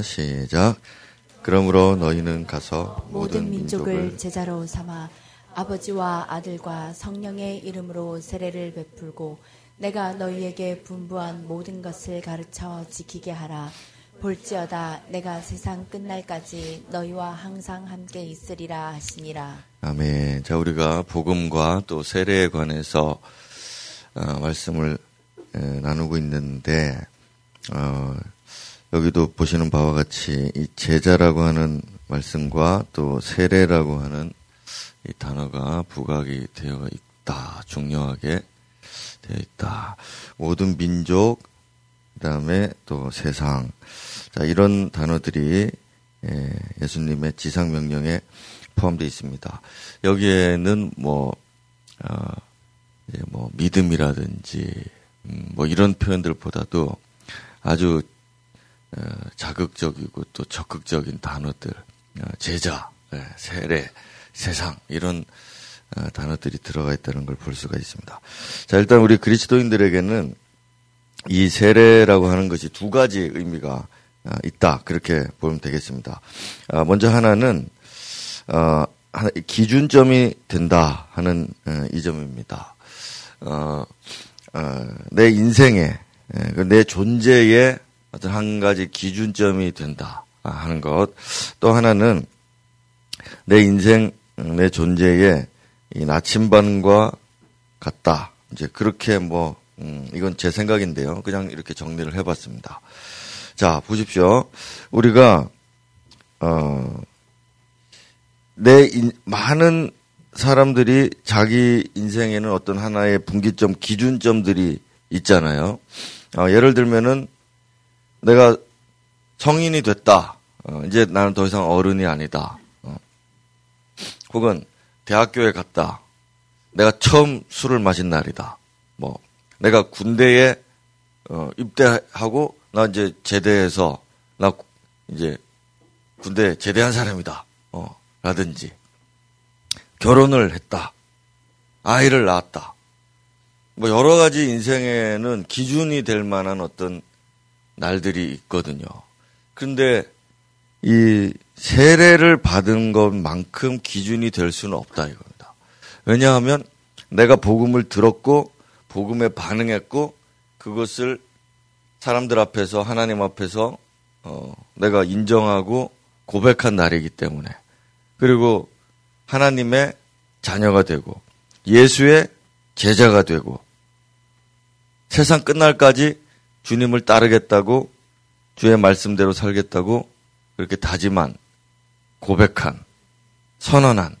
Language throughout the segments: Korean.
시작. 그러므로 너희는 가서 모든 민족을 제자로 삼아 아버지와 아들과 성령의 이름으로 세례를 베풀고 내가 너희에게 분부한 모든 것을 가르쳐 지키게 하라. 볼지어다 내가 세상 끝날까지 너희와 항상 함께 있으리라 하시니라. 아멘. 자, 우리가 복음과 또 세례에 관해서 어, 말씀을 에, 나누고 있는데 어, 여기도 보시는 바와 같이 이 제자라고 하는 말씀과 또 세례라고 하는 이 단어가 부각이 되어 있다. 중요하게 되어 있다. 모든 민족, 그 다음에 또 세상. 자, 이런 단어들이 예, 예수님의 지상명령에 포함되어 있습니다. 여기에는 뭐, 어, 뭐, 믿음이라든지, 음, 뭐 이런 표현들보다도 아주 어, 자극적이고 또 적극적인 단어들, 어, 제자, 예, 세례, 세상 이런 어, 단어들이 들어가 있다는 걸 볼 수가 있습니다. 자, 일단 우리 그리스도인들에게는 이 세례라고 하는 것이 두 가지 의미가 있다. 그렇게 보면 되겠습니다. 먼저 하나는 기준점이 된다 하는 이 점입니다. 내 인생에 그내 존재에 어떤 한 가지 기준점이 된다 하는 것. 또 하나는 내 인생, 내 존재에 이 나침반과 같다. 이제 그렇게 뭐, 음, 이건 제 생각인데요. 그냥 이렇게 정리를 해봤습니다. 자, 보십시오. 우리가, 어, 내 인, 많은 사람들이 자기 인생에는 어떤 하나의 분기점, 기준점들이 있잖아요. 어, 예를 들면은 내가 성인이 됐다. 어, 이제 나는 더 이상 어른이 아니다. 어. 혹은 대학교에 갔다. 내가 처음 술을 마신 날이다. 뭐 내가 군대에 어, 입대하고 나 이제 제대해서 나 이제 군대 제대한 사람이다. 어, 라든지 결혼을 했다. 아이를 낳았다. 뭐 여러 가지 인생에는 기준이 될 만한 어떤 날들이 있거든요. 그런데 이 세례를 받은 것만큼 기준이 될 수는 없다 이겁니다. 왜냐하면 내가 복음을 들었고 복음에 반응했고 그것을 사람들 앞에서 하나님 앞에서 어, 내가 인정하고 고백한 날이기 때문에 그리고 하나님의 자녀가 되고 예수의 제자가 되고 세상 끝날까지 주님을 따르겠다고 주의 말씀대로 살겠다고 그렇게 다짐한 고백한 선언한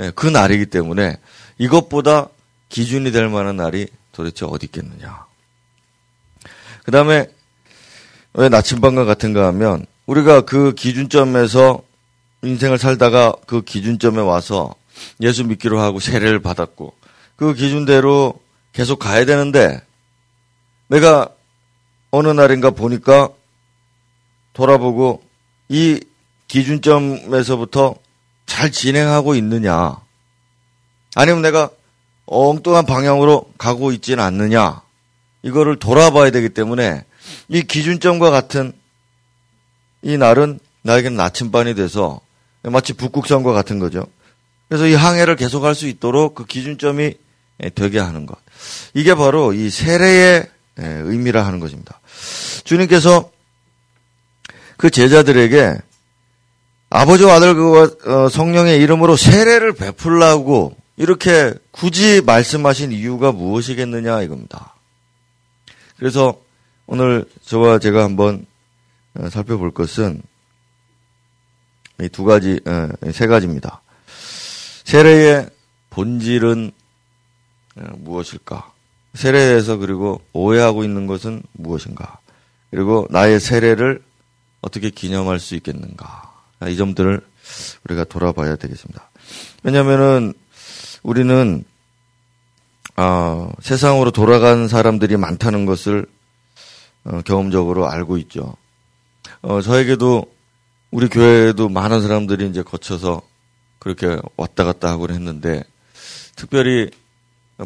예, 그 날이기 때문에 이것보다 기준이 될 만한 날이 도대체 어디 있겠느냐. 그 다음에 왜 나침반과 같은가 하면 우리가 그 기준점에서 인생을 살다가 그 기준점에 와서 예수 믿기로 하고 세례를 받았고 그 기준대로 계속 가야 되는데 내가 어느 날인가 보니까 돌아보고 이 기준점에서부터 잘 진행하고 있느냐. 아니면 내가 엉뚱한 방향으로 가고 있지는 않느냐. 이거를 돌아봐야 되기 때문에 이 기준점과 같은 이 날은 나에게는 나침반이 돼서 마치 북극성과 같은 거죠. 그래서 이 항해를 계속할 수 있도록 그 기준점이 되게 하는 것. 이게 바로 이 세례의 의미라 하는 것입니다. 주님께서 그 제자들에게 아버지와 아들과 어, 성령의 이름으로 세례를 베풀라고 이렇게 굳이 말씀하신 이유가 무엇이겠느냐 이겁니다. 그래서 오늘 저와 제가 한번 어, 살펴볼 것은 이 두 가지, 어, 세 가지입니다. 세례의 본질은 무엇일까? 세례에서 그리고 오해하고 있는 것은 무엇인가? 그리고 나의 세례를 어떻게 기념할 수 있겠는가. 이 점들을 우리가 돌아봐야 되겠습니다. 왜냐면은 우리는 어, 세상으로 돌아간 사람들이 많다는 것을 어, 경험적으로 알고 있죠. 어, 저에게도 우리 교회에도 많은 사람들이 이제 거쳐서 그렇게 왔다 갔다 하곤 했는데 특별히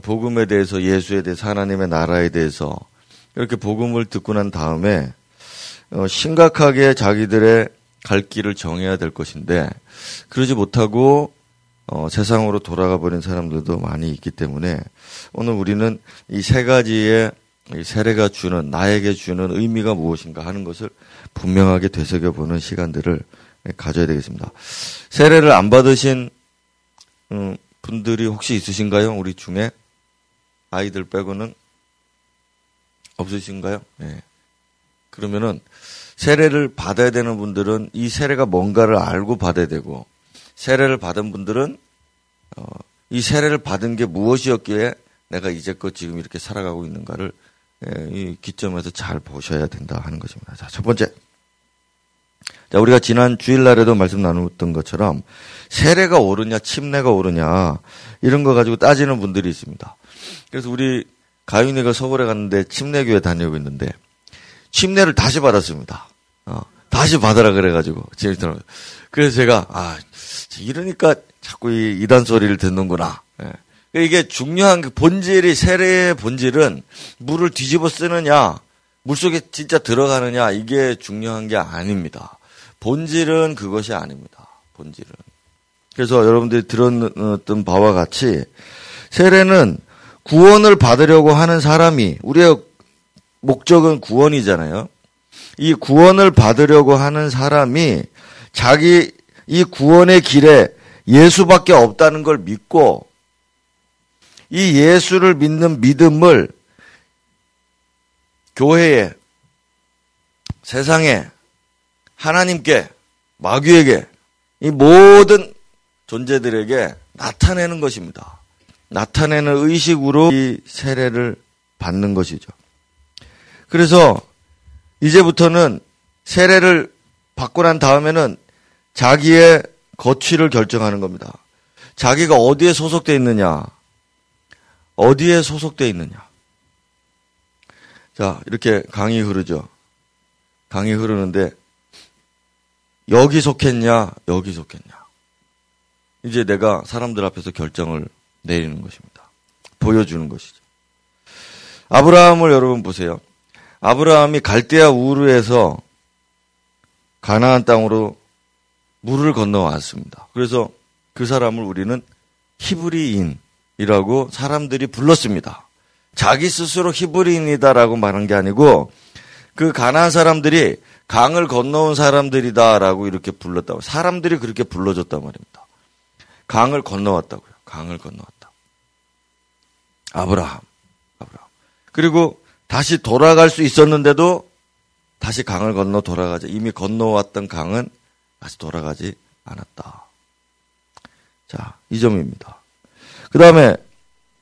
복음에 대해서 예수에 대해서 하나님의 나라에 대해서 이렇게 복음을 듣고 난 다음에 어, 심각하게 자기들의 갈 길을 정해야 될 것인데 그러지 못하고 어, 세상으로 돌아가 버린 사람들도 많이 있기 때문에 오늘 우리는 이 세 가지의 이 세례가 주는 나에게 주는 의미가 무엇인가 하는 것을 분명하게 되새겨 보는 시간들을 가져야 되겠습니다. 세례를 안 받으신 음, 분들이 혹시 있으신가요? 우리 중에 아이들 빼고는 없으신가요? 네. 그러면은 세례를 받아야 되는 분들은 이 세례가 뭔가를 알고 받아야 되고 세례를 받은 분들은 어, 이 세례를 받은 게 무엇이었기에 내가 이제껏 지금 이렇게 살아가고 있는가를 예, 이 기점에서 잘 보셔야 된다 하는 것입니다. 자, 첫 번째. 자, 우리가 지난 주일날에도 말씀 나눴던 것처럼 세례가 옳으냐, 침례가 옳으냐 이런 거 가지고 따지는 분들이 있습니다. 그래서 우리 가윤이가 서울에 갔는데 침례교회 다니고 있는데 침례를 다시 받았습니다. 어, 다시 받아라 그래가지고 그래서 제가 아 이러니까 자꾸 이 이단 소리를 듣는구나. 예. 그러니까 이게 중요한 그 본질이 세례의 본질은 물을 뒤집어 쓰느냐 물 속에 진짜 들어가느냐 이게 중요한 게 아닙니다. 본질은 그것이 아닙니다. 본질은. 그래서 여러분들이 들었던 바와 같이 세례는 구원을 받으려고 하는 사람이 우리의 목적은 구원이잖아요. 이 구원을 받으려고 하는 사람이 자기 이 구원의 길에 예수밖에 없다는 걸 믿고 이 예수를 믿는 믿음을 교회에 세상에 하나님께 마귀에게 이 모든 존재들에게 나타내는 것입니다. 나타내는 의식으로 이 세례를 받는 것이죠. 그래서 이제부터는 세례를 받고 난 다음에는 자기의 거취를 결정하는 겁니다. 자기가 어디에 소속되어 있느냐, 어디에 소속되어 있느냐. 자, 이렇게 강이 흐르죠. 강이 흐르는데, 여기 속했냐, 여기 속했냐. 이제 내가 사람들 앞에서 결정을 내리는 것입니다. 보여주는 것이죠. 아브라함을 여러분 보세요. 아브라함이 갈대아 우르에서 가나안 땅으로 물을 건너왔습니다. 그래서 그 사람을 우리는 히브리인이라고 사람들이 불렀습니다. 자기 스스로 히브리인이다라고 말한 게 아니고 그 가나안 사람들이 강을 건너온 사람들이다라고 이렇게 불렀다고 사람들이 그렇게 불러줬단 말입니다. 강을 건너왔다고요. 강을 건너왔다. 아브라함, 아브라함. 그리고 다시 돌아갈 수 있었는데도 다시 강을 건너 돌아가자. 이미 건너왔던 강은 다시 돌아가지 않았다. 자, 이 점입니다. 그 다음에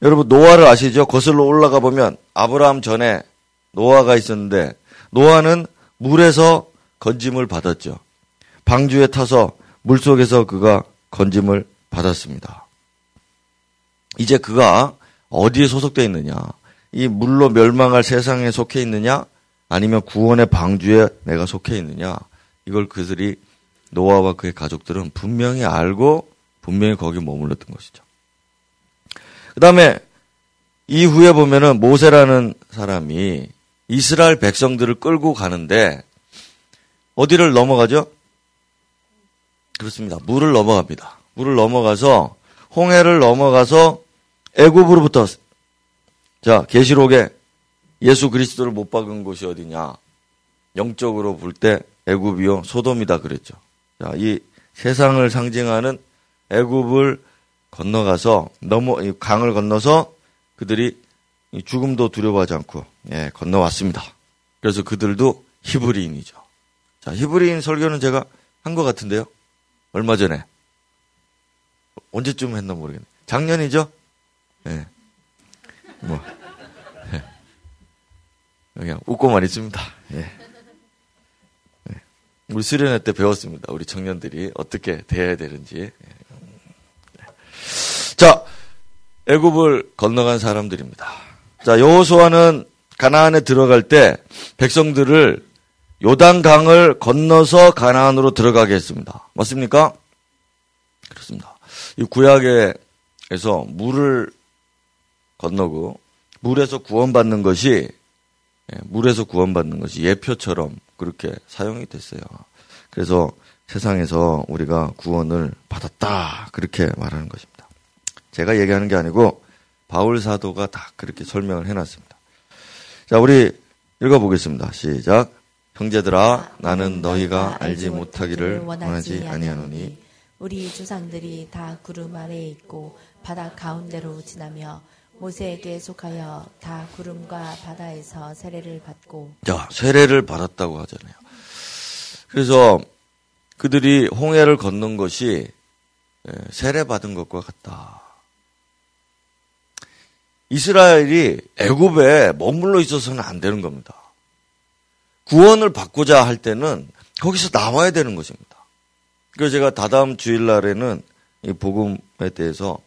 여러분 노아를 아시죠? 거슬러 올라가 보면 아브라함 전에 노아가 있었는데 노아는 물에서 건짐을 받았죠. 방주에 타서 물 속에서 그가 건짐을 받았습니다. 이제 그가 어디에 소속되어 있느냐? 이 물로 멸망할 세상에 속해 있느냐? 아니면 구원의 방주에 내가 속해 있느냐? 이걸 그들이 노아와 그의 가족들은 분명히 알고 분명히 거기 머물렀던 것이죠. 그 다음에 이후에 보면은 모세라는 사람이 이스라엘 백성들을 끌고 가는데 어디를 넘어가죠? 그렇습니다. 물을 넘어갑니다. 물을 넘어가서 홍해를 넘어가서 애굽으로부터 자 계시록에 예수 그리스도를 못 박은 곳이 어디냐? 영적으로 볼 때 애굽이요 소돔이다 그랬죠. 자, 이 세상을 상징하는 애굽을 건너가서 넘어 강을 건너서 그들이 죽음도 두려워하지 않고 예, 건너왔습니다. 그래서 그들도 히브리인이죠. 자, 히브리인 설교는 제가 한 것 같은데요. 얼마 전에 언제쯤 했나 모르겠네. 작년이죠? 예. 뭐 예. 그냥 웃고만 있습니다. 예. 우리 수련회 때 배웠습니다. 우리 청년들이 어떻게 대해야 되는지. 자, 애굽을 건너간 사람들입니다. 자, 여호수아는 가나안에 들어갈 때 백성들을 요단강을 건너서 가나안으로 들어가게 했습니다. 맞습니까? 그렇습니다. 이 구약에서 물을 건너고 물에서 구원받는 것이 예, 물에서 구원받는 것이 예표처럼 그렇게 사용이 됐어요. 그래서 세상에서 우리가 구원을 받았다. 그렇게 말하는 것입니다. 제가 얘기하는 게 아니고 바울 사도가 다 그렇게 설명을 해놨습니다. 자, 우리 읽어보겠습니다. 시작. 형제들아, 나는 너희가 알지 못하기를 원하지 아니하노니 우리 주상들이 다 구름 아래에 있고 바다 가운데로 지나며 모세에게 속하여 다 구름과 바다에서 세례를 받고 자, 세례를 받았다고 하잖아요. 그래서 그들이 홍해를 걷는 것이 예, 세례 받은 것과 같다. 이스라엘이 애굽에 머물러 있어서는 안 되는 겁니다. 구원을 받고자 할 때는 거기서 나와야 되는 것입니다. 그래서 제가 다다음 주일날에는 이 복음에 대해서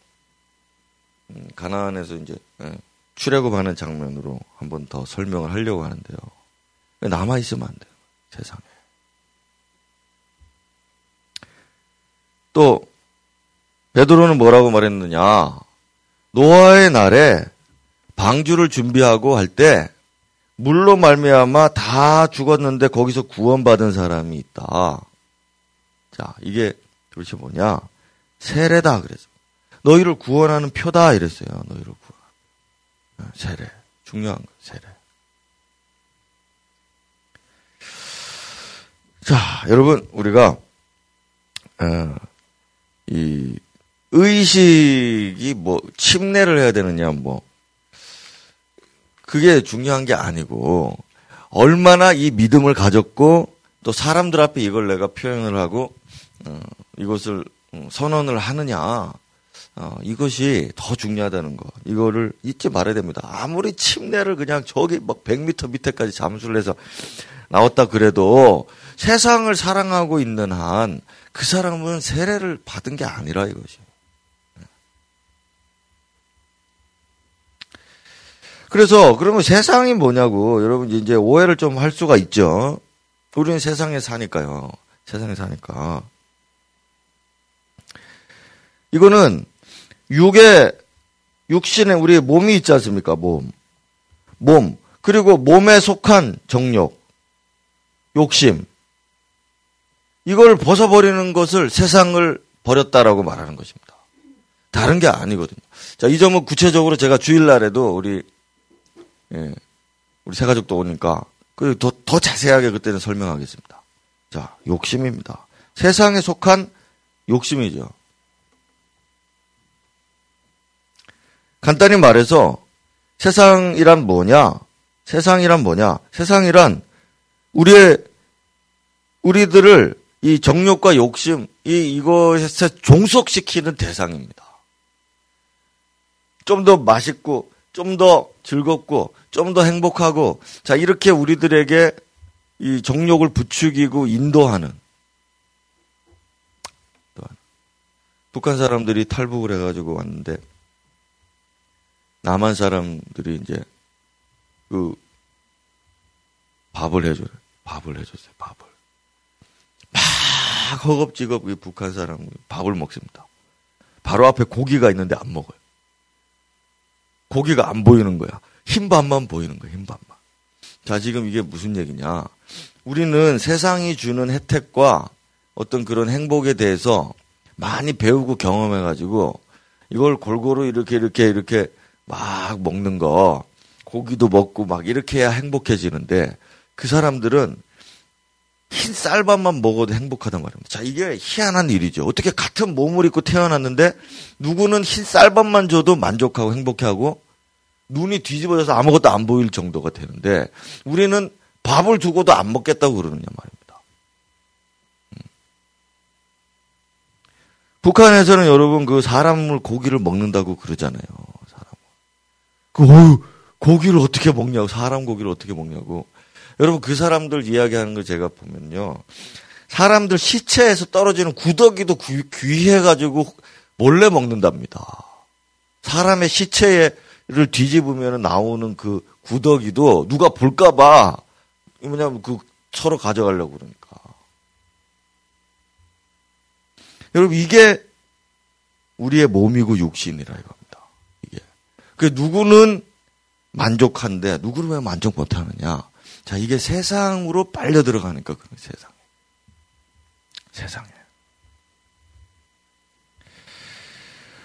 음, 가나안에서 이제 예, 출애굽하는 장면으로 한번 더 설명을 하려고 하는데요. 남아 있으면 안 돼요. 세상에. 또 베드로는 뭐라고 말했느냐? 노아의 날에 방주를 준비하고 할 때 물로 말미암아 다 죽었는데 거기서 구원받은 사람이 있다. 자, 이게 도대체 뭐냐? 세례다 그래서. 너희를 구원하는 표다 이랬어요. 너희를 구원. 어, 세례. 중요한 거 세례. 자, 여러분 우리가 어, 이 의식이 뭐 침례를 해야 되느냐 뭐 그게 중요한 게 아니고 얼마나 이 믿음을 가졌고 또 사람들 앞에 이걸 내가 표현을 하고 어, 이것을 음, 선언을 하느냐 어, 이것이 더 중요하다는 거 이거를 잊지 말아야 됩니다. 아무리 침례를 그냥 저기 막 100m 밑에까지 잠수를 해서 나왔다 그래도 세상을 사랑하고 있는 한 그 사람은 세례를 받은 게 아니라 이것이. 그래서 그러면 세상이 뭐냐고 여러분 이제 오해를 좀 할 수가 있죠. 우리는 세상에 사니까요. 세상에 사니까. 이거는 육의 육신에 우리 몸이 있지 않습니까? 몸. 몸. 그리고 몸에 속한 정욕, 욕심. 이걸 벗어버리는 것을 세상을 버렸다라고 말하는 것입니다. 다른 게 아니거든요. 자, 이 점은 구체적으로 제가 주일날에도 우리 예, 우리 새 가족도 오니까 그 더, 더 자세하게 그때는 설명하겠습니다. 자, 욕심입니다. 세상에 속한 욕심이죠. 간단히 말해서 세상이란 뭐냐? 세상이란 뭐냐? 세상이란 우리의 우리들을 이 정욕과 욕심 이 이것에 종속시키는 대상입니다. 좀 더 맛있고 좀 더 즐겁고 좀 더 행복하고 자 이렇게 우리들에게 이 정욕을 부추기고 인도하는 북한 사람들이 탈북을 해가지고 왔는데 남한 사람들이 이제 그 밥을 해줘요. 밥을 해줬어요. 밥을 막 허겁지겁 북한 사람 밥을 먹습니다. 바로 앞에 고기가 있는데 안 먹어요. 고기가 안 보이는 거야. 흰밥만 보이는 거야. 흰밥만. 자 지금 이게 무슨 얘기냐? 우리는 세상이 주는 혜택과 어떤 그런 행복에 대해서 많이 배우고 경험해 가지고 이걸 골고루 이렇게 이렇게 이렇게 막 먹는 거 고기도 먹고 막 이렇게 해야 행복해지는데 그 사람들은 흰 쌀밥만 먹어도 행복하단 말입니다. 자, 이게 희한한 일이죠. 어떻게 같은 몸을 입고 태어났는데 누구는 흰 쌀밥만 줘도 만족하고 행복해하고 눈이 뒤집어져서 아무것도 안 보일 정도가 되는데 우리는 밥을 두고도 안 먹겠다고 그러느냐 말입니다. 음. 북한에서는 여러분 그 사람을 고기를 먹는다고 그러잖아요. 사람. 그 어휴, 고기를 어떻게 먹냐고 사람 고기를 어떻게 먹냐고. 여러분 그 사람들 이야기하는 걸 제가 보면요. 사람들 시체에서 떨어지는 구더기도 귀해가지고 몰래 먹는답니다. 사람의 시체를 뒤집으면 나오는 그 구더기도 누가 볼까봐 뭐냐면 그 서로 가져가려고 그러니까. 여러분 이게 우리의 몸이고 육신이라 이겁니다. 이게. 그 누구는 만족한데 누구는 왜 만족 못하느냐? 자, 이게 세상으로 빨려 들어가니까 그런 세상. 세상에.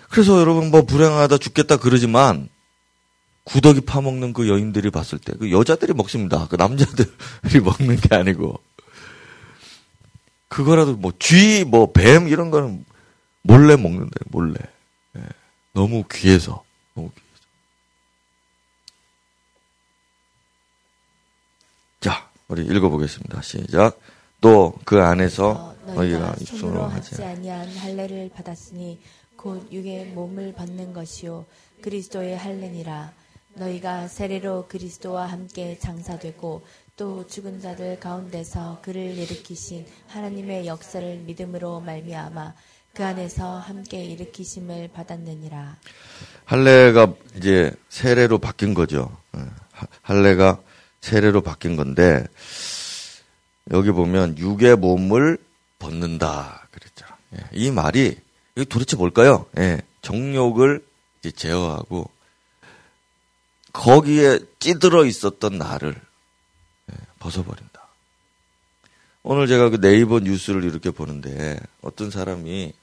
그래서 여러분 뭐 불행하다 죽겠다 그러지만 구더기 파먹는 그 여인들이 봤을 때 그 여자들이 먹습니다. 그 남자들이 먹는 게 아니고 그거라도 뭐 쥐, 뭐 뱀 이런 거는 몰래 먹는데 몰래. 예. 너무 귀해서 너무 귀해서. 자, 우리 읽어보겠습니다. 시작. 또 그 안에서 어, 너희가 입술로 하지 아니한 할례를 받았으니 곧 육의 몸을 받는 것이요 그리스도의 할례니라 너희가 세례로 그리스도와 함께 장사되고 또 죽은 자들 가운데서 그를 일으키신 하나님의 역사를 믿음으로 말미암아 그 안에서 함께 일으키심을 받았느니라 할례가 이제 세례로 바뀐 거죠. 예. 하- 할례가 세례로 바뀐 건데 여기 보면 육의 몸을 벗는다 그랬잖아. 예. 이 말이 이게 도대체 뭘까요? 예. 정욕을 제어하고 거기에 찌들어 있었던 나를 예, 벗어버린다. 오늘 제가 그 네이버 뉴스를 이렇게 보는데 어떤 사람이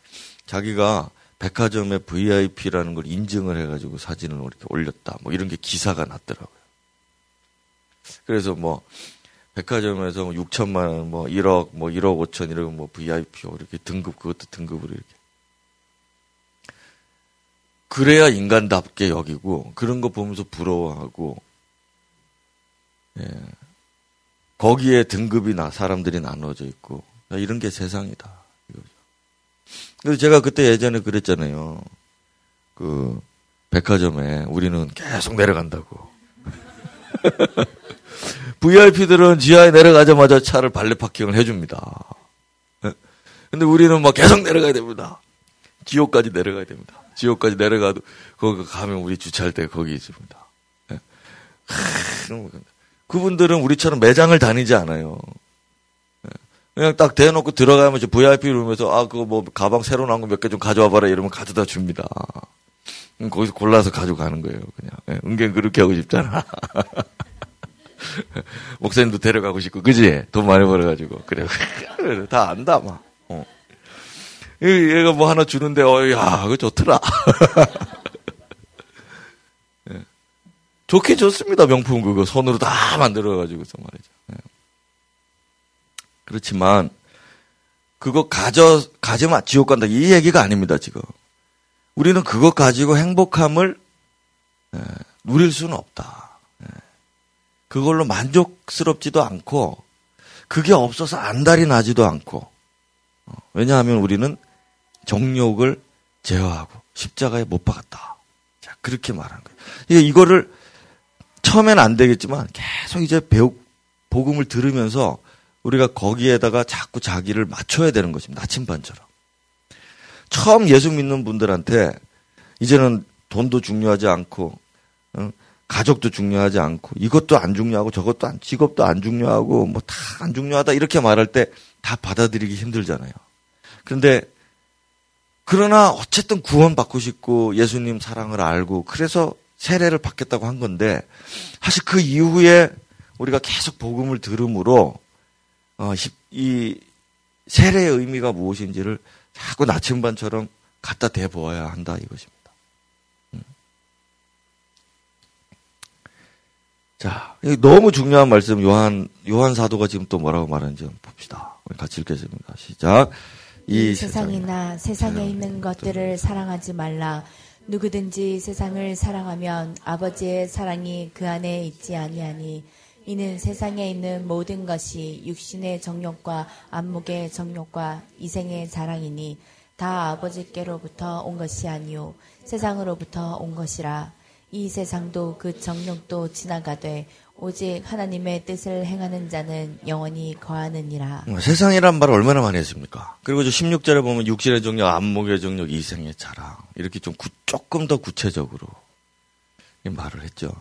자기가 백화점의 VIP라는 걸 인증을 해가지고 사진을 이렇게 올렸다. 뭐 이런 게 기사가 났더라고요. 그래서 뭐 백화점에서 뭐 6천만 원, 뭐 1억, 뭐 1억 5천 이런 뭐 VIP 이렇게 등급 그것도 등급으로 이렇게. 그래야 인간답게 여기고 그런 거 보면서 부러워하고 예. 거기에 등급이 나 사람들이 나눠져 있고 이런 게 세상이다. 그래서 제가 그때 예전에 그랬잖아요. 그 백화점에 우리는 계속 내려간다고. VIP들은 지하에 내려가자마자 차를 발레 파킹을 해줍니다. 예? 근데 우리는 막 계속 내려가야 됩니다. 지옥까지 내려가야 됩니다. 지옥까지 내려가도 거기 가면 우리 주차할 때 거기 있습니다. 예? 하, 그분들은 우리처럼 매장을 다니지 않아요. 예. 그냥 딱 대놓고 들어가면 저 VIP 룸에서 아 그거 뭐 가방 새로 나온 거 몇 개 좀 가져와 봐라 이러면 가져다 줍니다. 그럼 거기서 골라서 가져가는 거예요. 그냥 예, 은근 그렇게 하고 싶잖아. 목사님도 데려가고 싶고 그지? 돈 많이 벌어가지고 그래 다 안다 막. 어. 이- 얘가 뭐 하나 주는데 어야 그거 좋더라. 예. 좋긴 좋습니다 명품 그거 손으로 다 만들어가지고서 말이죠. 예. 그렇지만 그거 가져 가지면 지옥 간다 이 얘기가 아닙니다 지금. 우리는 그거 가지고 행복함을 예, 누릴 수는 없다. 예. 그걸로 만족스럽지도 않고 그게 없어서 안달이 나지도 않고 어, 왜냐하면 우리는 정욕을 제어하고 십자가에 못 박았다. 자 그렇게 말하는 거예요. 이거를 처음엔 안 되겠지만 계속 이제 배우 복음을 들으면서 우리가 거기에다가 자꾸 자기를 맞춰야 되는 것입니다. 나침반처럼. 처음 예수 믿는 분들한테 이제는 돈도 중요하지 않고 어? 가족도 중요하지 않고 이것도 안 중요하고 저것도 안 직업도 안 중요하고 뭐 다 안 중요하다 이렇게 말할 때 다 받아들이기 힘들잖아요. 그런데 그러나 어쨌든 구원 받고 싶고 예수님 사랑을 알고 그래서 세례를 받겠다고 한 건데 사실 그 이후에 우리가 계속 복음을 들음으로 어, 시- 이 세례의 의미가 무엇인지를 자꾸 나침반처럼 갖다 대보아야 한다 이것입니다. 음. 자, 너무 중요한 말씀 요한 요한 사도가 지금 또 뭐라고 말하는지 봅시다. 같이 읽겠습니다. 시작. 이 세상이나 세상에 있는 것들을 사랑하지 말라. 누구든지 세상을 사랑하면 아버지의 사랑이 그 안에 있지 아니하니 이는 세상에 있는 모든 것이 육신의 정욕과 안목의 정욕과 이생의 자랑이니 다 아버지께로부터 온 것이 아니요 세상으로부터 온 것이라 이 세상도 그 정욕도 지나가되 오직 하나님의 뜻을 행하는 자는 영원히 거하느니라. 어, 세상이란 말을 얼마나 많이 했습니까? 그리고 저 16절에 보면 육신의 정력, 안목의 정력, 이생의 자랑. 이렇게 좀 구- 조금 더 구체적으로 이 말을 했죠.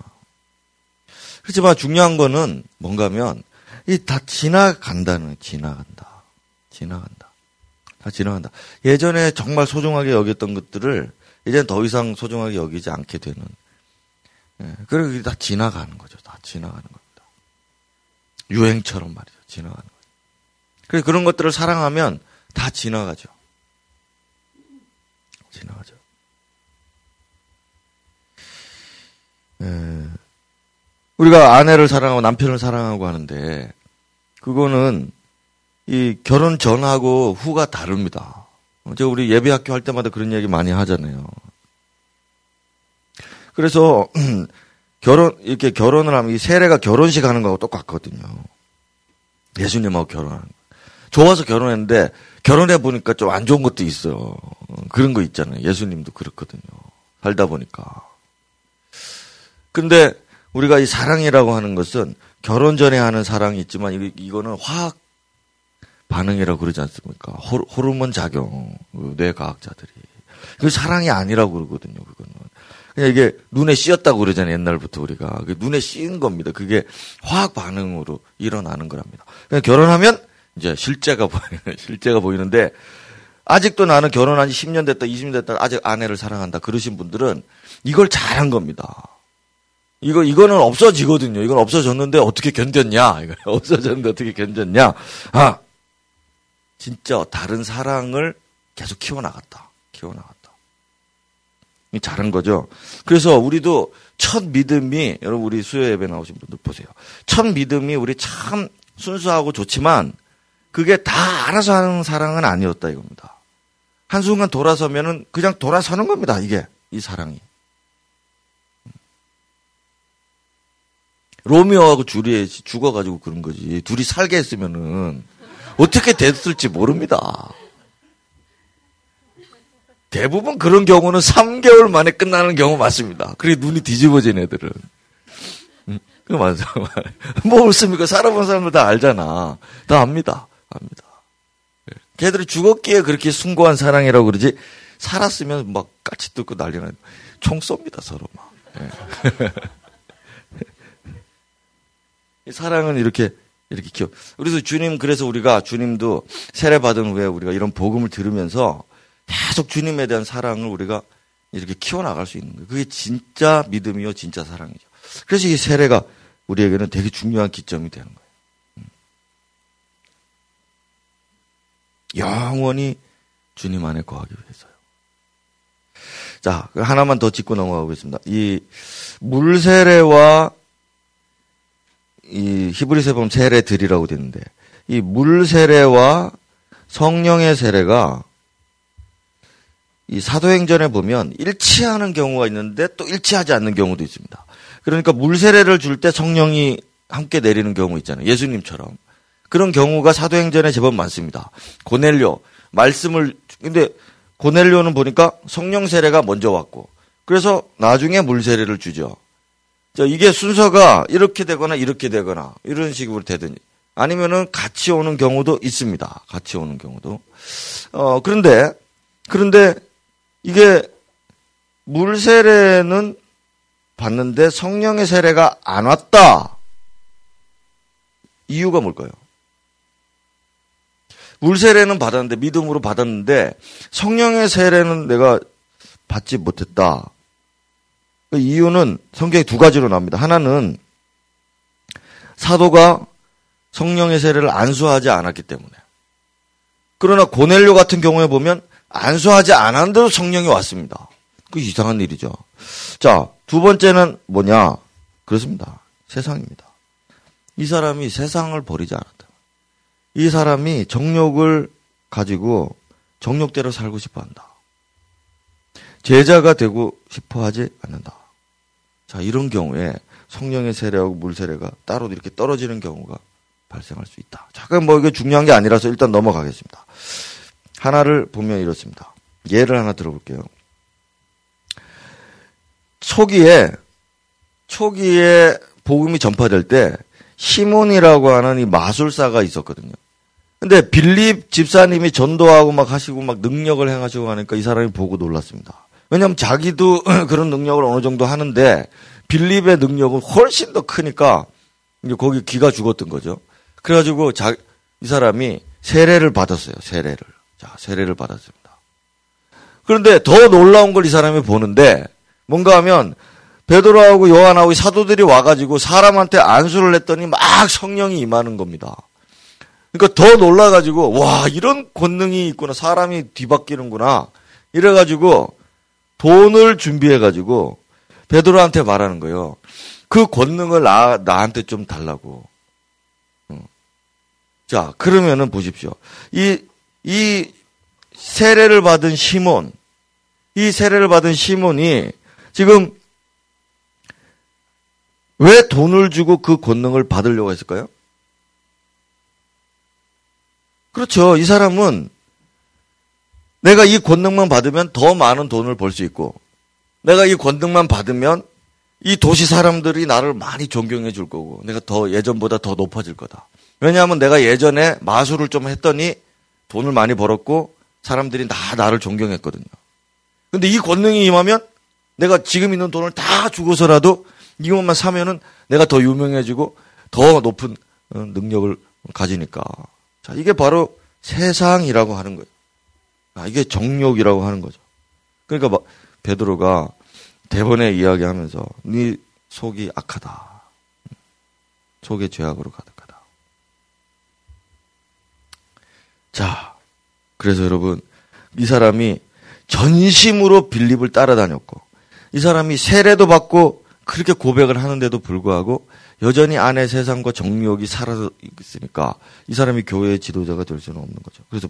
그렇지만 중요한 거는 뭔가 하면 이 다 지나간다는, 지나간다. 지나간다. 다 지나간다. 예전에 정말 소중하게 여겼던 것들을 이제는 더 이상 소중하게 여기지 않게 되는. 예, 그리고 다 지나가는 거죠. 다 지나가는 겁니다. 유행처럼 말이죠. 지나가는 거예요. 그래서 그런 것들을 사랑하면 다 지나가죠. 지나가죠. 에, 우리가 아내를 사랑하고 남편을 사랑하고 하는데 그거는 이 결혼 전하고 후가 다릅니다. 제가 우리 예배학교 할 때마다 그런 얘기 많이 하잖아요. 그래서 결혼 이렇게 결혼을 하면 이 세례가 결혼식 하는 거하고 똑같거든요. 예수님하고 결혼하는 거. 좋아서 결혼했는데 결혼해 보니까 좀 안 좋은 것도 있어요. 그런 거 있잖아요. 예수님도 그렇거든요. 살다 보니까. 근데 우리가 이 사랑이라고 하는 것은 결혼 전에 하는 사랑이 있지만 이거는 화학 반응이라고 그러지 않습니까? 호르몬 작용, 그 뇌과학자들이. 그 사랑이 아니라고 그러거든요, 그거는. 그냥 이게 눈에 씌었다고 그러잖아요, 옛날부터 우리가. 눈에 씌인 겁니다. 그게 화학 반응으로 일어나는 거랍니다. 결혼하면 이제 실제가 보이는, 실제가 보이는데, 아직도 나는 결혼한 지 10년 됐다, 20년 됐다, 아직 아내를 사랑한다. 그러신 분들은 이걸 잘한 겁니다. 이거, 이거는 없어지거든요. 이건 없어졌는데 어떻게 견뎠냐? 이거 없어졌는데 어떻게 견뎠냐? 아, 진짜 다른 사랑을 계속 키워나갔다. 키워나갔다. 잘한 거죠. 그래서 우리도 첫 믿음이, 여러분 우리 수요 예배 나오신 분들 보세요. 첫 믿음이 우리 참 순수하고 좋지만 그게 다 알아서 하는 사랑은 아니었다 이겁니다. 한순간 돌아서면은 그냥 돌아서는 겁니다. 이게, 이 사랑이. 로미오하고 주리엣이 죽어가지고 그런 거지. 둘이 살게 했으면은 어떻게 됐을지 모릅니다. 대부분 그런 경우는 3개월 만에 끝나는 경우 맞습니다. 그래 눈이 뒤집어진 애들은. 음, 그 맞아. 뭐 없습니까? 살아본 사람들 다 알잖아. 다 압니다. 압니다. 예. 걔들이 죽었기에 그렇게 숭고한 사랑이라고 그러지 살았으면 막 까치 뜯고 난리나 총 쏩니다 서로 막. 예. 사랑은 이렇게 이렇게 키워. 그래서 주님 그래서 우리가 주님도 세례 받은 후에 우리가 이런 복음을 들으면서 계속 주님에 대한 사랑을 우리가 이렇게 키워 나갈 수 있는 거예요. 그게 진짜 믿음이요, 진짜 사랑이죠. 그래서 이 세례가 우리에게는 되게 중요한 기점이 되는 거예요. 음. 영원히 주님 안에 거하기 위해서요. 자, 하나만 더 짚고 넘어가겠습니다. 이 물세례와 이 히브리서 보면 세례들이라고 되는데 이 물 세례와 성령의 세례가 이 사도행전에 보면 일치하는 경우가 있는데 또 일치하지 않는 경우도 있습니다. 그러니까 물 세례를 줄 때 성령이 함께 내리는 경우 있잖아요. 예수님처럼. 그런 경우가 사도행전에 제법 많습니다. 고넬료 말씀을 근데 고넬료는 보니까 성령 세례가 먼저 왔고 그래서 나중에 물 세례를 주죠. 자, 이게 순서가 이렇게 되거나 이렇게 되거나 이런 식으로 되든지 아니면은 같이 오는 경우도 있습니다. 같이 오는 경우도. 어, 그런데 그런데 이게 물 세례는 봤는데 성령의 세례가 안 왔다. 이유가 뭘까요? 물 세례는 받았는데 믿음으로 받았는데 성령의 세례는 내가 받지 못했다. 그 이유는 성경에 두 가지로 나옵니다. 하나는 사도가 성령의 세례를 안수하지 않았기 때문에. 그러나 고넬료 같은 경우에 보면 안수하지 않았는데도 성령이 왔습니다. 그 이상한 일이죠. 자, 두 번째는 뭐냐? 그렇습니다. 세상입니다. 이 사람이 세상을 버리지 않았다. 이 사람이 정욕을 가지고 정욕대로 살고 싶어 한다. 제자가 되고 싶어 하지 않는다. 자, 이런 경우에 성령의 세례하고 물 세례가 따로 이렇게 떨어지는 경우가 발생할 수 있다. 잠깐 뭐 이게 중요한 게 아니라서 일단 넘어가겠습니다. 하나를 보면 이렇습니다. 예를 하나 들어볼게요. 초기에 초기에 복음이 전파될 때 시몬이라고 하는 이 마술사가 있었거든요. 근데 빌립 집사님이 전도하고 막 하시고 막 능력을 행하시고 하니까 이 사람이 보고 놀랐습니다. 왜냐하면 자기도 그런 능력을 어느 정도 하는데 빌립의 능력은 훨씬 더 크니까 이제 거기 기가 죽었던 거죠. 그래가지고 자, 이 사람이 세례를 받았어요. 세례를. 자, 세례를 받았습니다. 그런데 더 놀라운 걸 이 사람이 보는데 뭔가 하면 베드로하고 요한하고 사도들이 와가지고 사람한테 안수를 했더니 막 성령이 임하는 겁니다. 그러니까 더 놀라가지고 와 이런 권능이 있구나 사람이 뒤바뀌는구나 이래가지고 돈을 준비해 가지고 베드로한테 말하는 거예요. 그 권능을 나, 나한테 좀 달라고. 자, 그러면은 보십시오. 이, 이 세례를 받은 시몬, 이 세례를 받은 시몬이 지금 왜 돈을 주고 그 권능을 받으려고 했을까요? 그렇죠. 이 사람은 내가 이 권능만 받으면 더 많은 돈을 벌 수 있고, 내가 이 권능만 받으면 이 도시 사람들이 나를 많이 존경해 줄 거고, 내가 더 예전보다 더 높아질 거다. 왜냐하면 내가 예전에 마술을 좀 했더니 돈을 많이 벌었고, 사람들이 다 나를 존경했거든요. 근데 이 권능이 임하면 내가 지금 있는 돈을 다 주고서라도 이것만 사면은 내가 더 유명해지고 더 높은 어, 능력을 가지니까. 자, 이게 바로 세상이라고 하는 거예요. 아, 이게 정욕이라고 하는 거죠. 그러니까 막 베드로가 대본에 이야기하면서 네 속이 악하다. 속의 죄악으로 가득하다. 자, 그래서 여러분 이 사람이 전심으로 빌립을 따라다녔고 이 사람이 세례도 받고 그렇게 고백을 하는데도 불구하고 여전히 안에 세상과 정욕이 살아 있으니까 이 사람이 교회의 지도자가 될 수는 없는 거죠. 그래서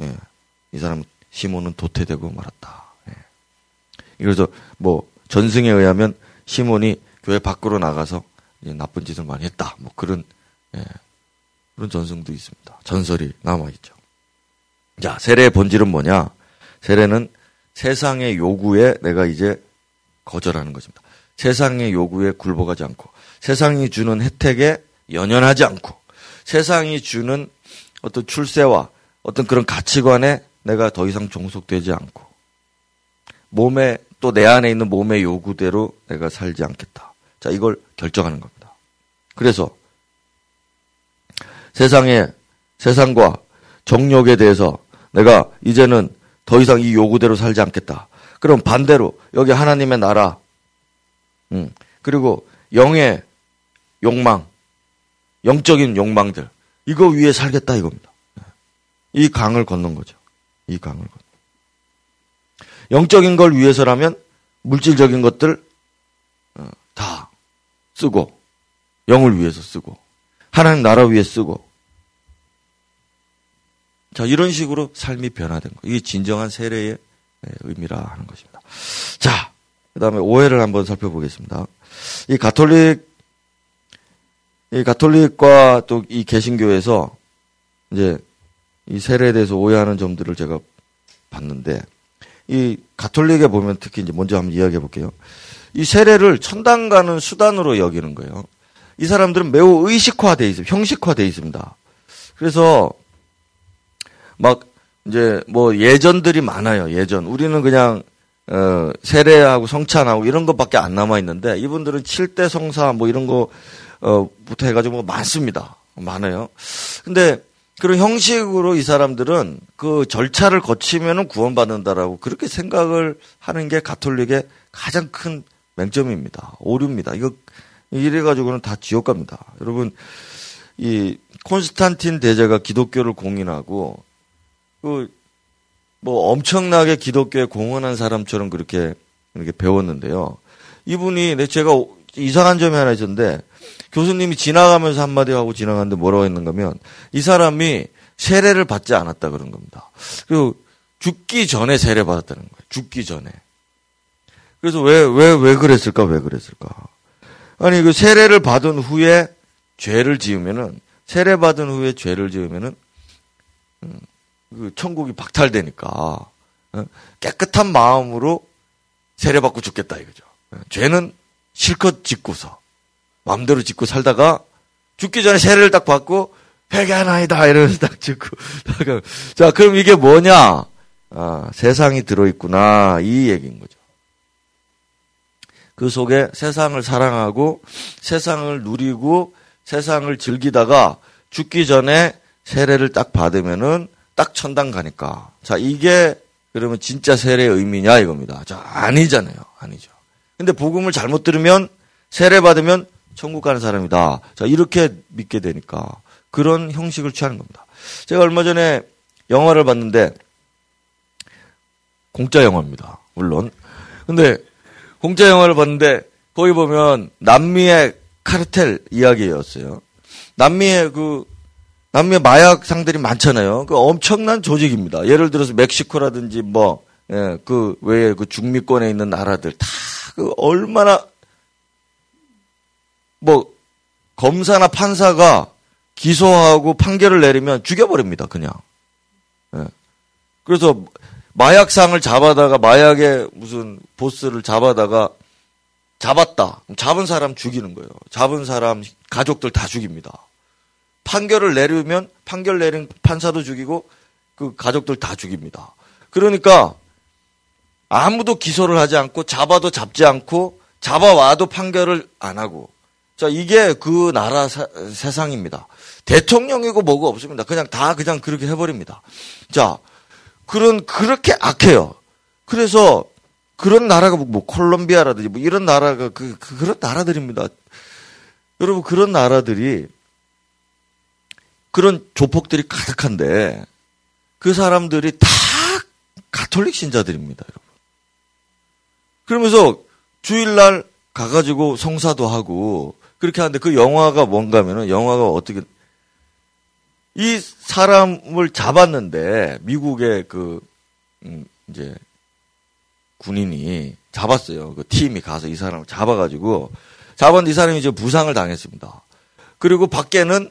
예, 이 사람 시몬은 도태되고 말았다. 예. 그래서 뭐 전승에 의하면 시몬이 교회 밖으로 나가서 나쁜 짓을 많이 했다. 뭐 그런 예, 그런 전승도 있습니다. 전설이 남아 있죠. 자 세례의 본질은 뭐냐? 세례는 세상의 요구에 내가 이제 거절하는 것입니다. 세상의 요구에 굴복하지 않고 세상이 주는 혜택에 연연하지 않고 세상이 주는 어떤 출세와 어떤 그런 가치관에 내가 더 이상 종속되지 않고 몸에 또 내 안에 있는 몸의 요구대로 내가 살지 않겠다. 자, 이걸 결정하는 겁니다. 그래서 세상에 세상과 정욕에 대해서 내가 이제는 더 이상 이 요구대로 살지 않겠다. 그럼 반대로 여기 하나님의 나라, 음, 그리고 영의 욕망, 영적인 욕망들 이거 위에 살겠다 이겁니다. 이 강을 걷는 거죠. 이 강을 걷는. 영적인 걸 위해서라면 물질적인 것들 어, 다 쓰고 영을 위해서 쓰고 하나님 나라 위해 쓰고 자 이런 식으로 삶이 변화된 거. 이게 진정한 세례의 의미라 하는 것입니다. 자, 그다음에 오해를 한번 살펴보겠습니다. 이 가톨릭 이 가톨릭과 또 이 개신교에서 이제 이 세례에 대해서 오해하는 점들을 제가 봤는데 이 가톨릭에 보면 특히 이제 먼저 한번 이야기해 볼게요. 이 세례를 천당 가는 수단으로 여기는 거예요. 이 사람들은 매우 의식화돼 있어요. 형식화돼 있습니다. 그래서 막 이제 뭐 예전들이 많아요. 예전 우리는 그냥 어, 세례하고 성찬하고 이런 것밖에 안 남아 있는데 이분들은 7대 성사 뭐 이런 거부터 해가지고 뭐 많습니다. 많아요. 근데 그런 형식으로 이 사람들은 그 절차를 거치면은 구원받는다라고 그렇게 생각을 하는 게 가톨릭의 가장 큰 맹점입니다. 오류입니다. 이거 이래 가지고는 다 지옥 갑니다. 여러분, 이 콘스탄틴 대제가 기독교를 공인하고 그 뭐 엄청나게 기독교에 공헌한 사람처럼 그렇게 이렇게 배웠는데요. 이분이 내 제가 이상한 점이 하나 있었는데 교수님이 지나가면서 한마디 하고 지나갔는데 뭐라고 했는가면 이 사람이 세례를 받지 않았다 그런 겁니다. 그리고 죽기 전에 세례 받았다는 거예요. 죽기 전에. 그래서 왜, 왜, 왜 그랬을까? 왜 그랬을까? 아니, 그 세례를 받은 후에 죄를 지으면은, 세례 받은 후에 죄를 지으면은, 음, 그 천국이 박탈되니까, 어? 깨끗한 마음으로 세례받고 죽겠다 이거죠. 어, 죄는 실컷 짓고서, 마음대로 짓고 살다가, 죽기 전에 세례를 딱 받고, 회개하나이다 이러면서 딱 죽고, 자, 그럼 이게 뭐냐? 아, 세상이 들어있구나. 이 얘기인 거죠. 그 속에 세상을 사랑하고 세상을 누리고 세상을 즐기다가 죽기 전에 세례를 딱 받으면은 딱 천당 가니까. 자, 이게 그러면 진짜 세례의 의미냐 이겁니다. 자, 아니잖아요. 아니죠. 근데 복음을 잘못 들으면 세례 받으면 천국 가는 사람이다. 자, 이렇게 믿게 되니까 그런 형식을 취하는 겁니다. 제가 얼마 전에 영화를 봤는데 공짜 영화입니다. 물론. 근데 공짜 영화를 봤는데 거기 보면 남미의 카르텔 이야기였어요. 남미의 그 남미의 마약 상들이 많잖아요. 그 엄청난 조직입니다. 예를 들어서 멕시코라든지 뭐, 예, 그 외에 그 중미권에 있는 나라들 다 그 얼마나 뭐 검사나 판사가 기소하고 판결을 내리면 죽여버립니다. 그냥. 예. 그래서 마약상을 잡아다가 마약의 무슨 보스를 잡아다가 잡았다. 잡은 사람 죽이는 거예요. 잡은 사람 가족들 다 죽입니다. 판결을 내리면 판결 내린 판사도 죽이고 그 가족들 다 죽입니다. 그러니까 아무도 기소를 하지 않고 잡아도 잡지 않고 잡아와도 판결을 안 하고 자 이게 그 나라 사, 세상입니다. 대통령이고 뭐고 없습니다. 그냥 다 그냥 그렇게 해버립니다. 자 그런 그렇게 악해요. 그래서 그런 나라가 뭐, 뭐 콜롬비아라든지 뭐 이런 나라가 그, 그 그런 나라들입니다. 여러분 그런 나라들이 그런 조폭들이 가득한데 그 사람들이 다 가톨릭 신자들입니다, 여러분. 그러면서 주일날 가가지고 성사도 하고 그렇게 하는데 그 영화가 뭔가 하면은 영화가 어떻게 이 사람을 잡았는데 미국의 그 음, 이제 군인이 잡았어요. 그 팀이 가서 이 사람을 잡아가지고 잡았는데 이 사람이 이제 부상을 당했습니다. 그리고 밖에는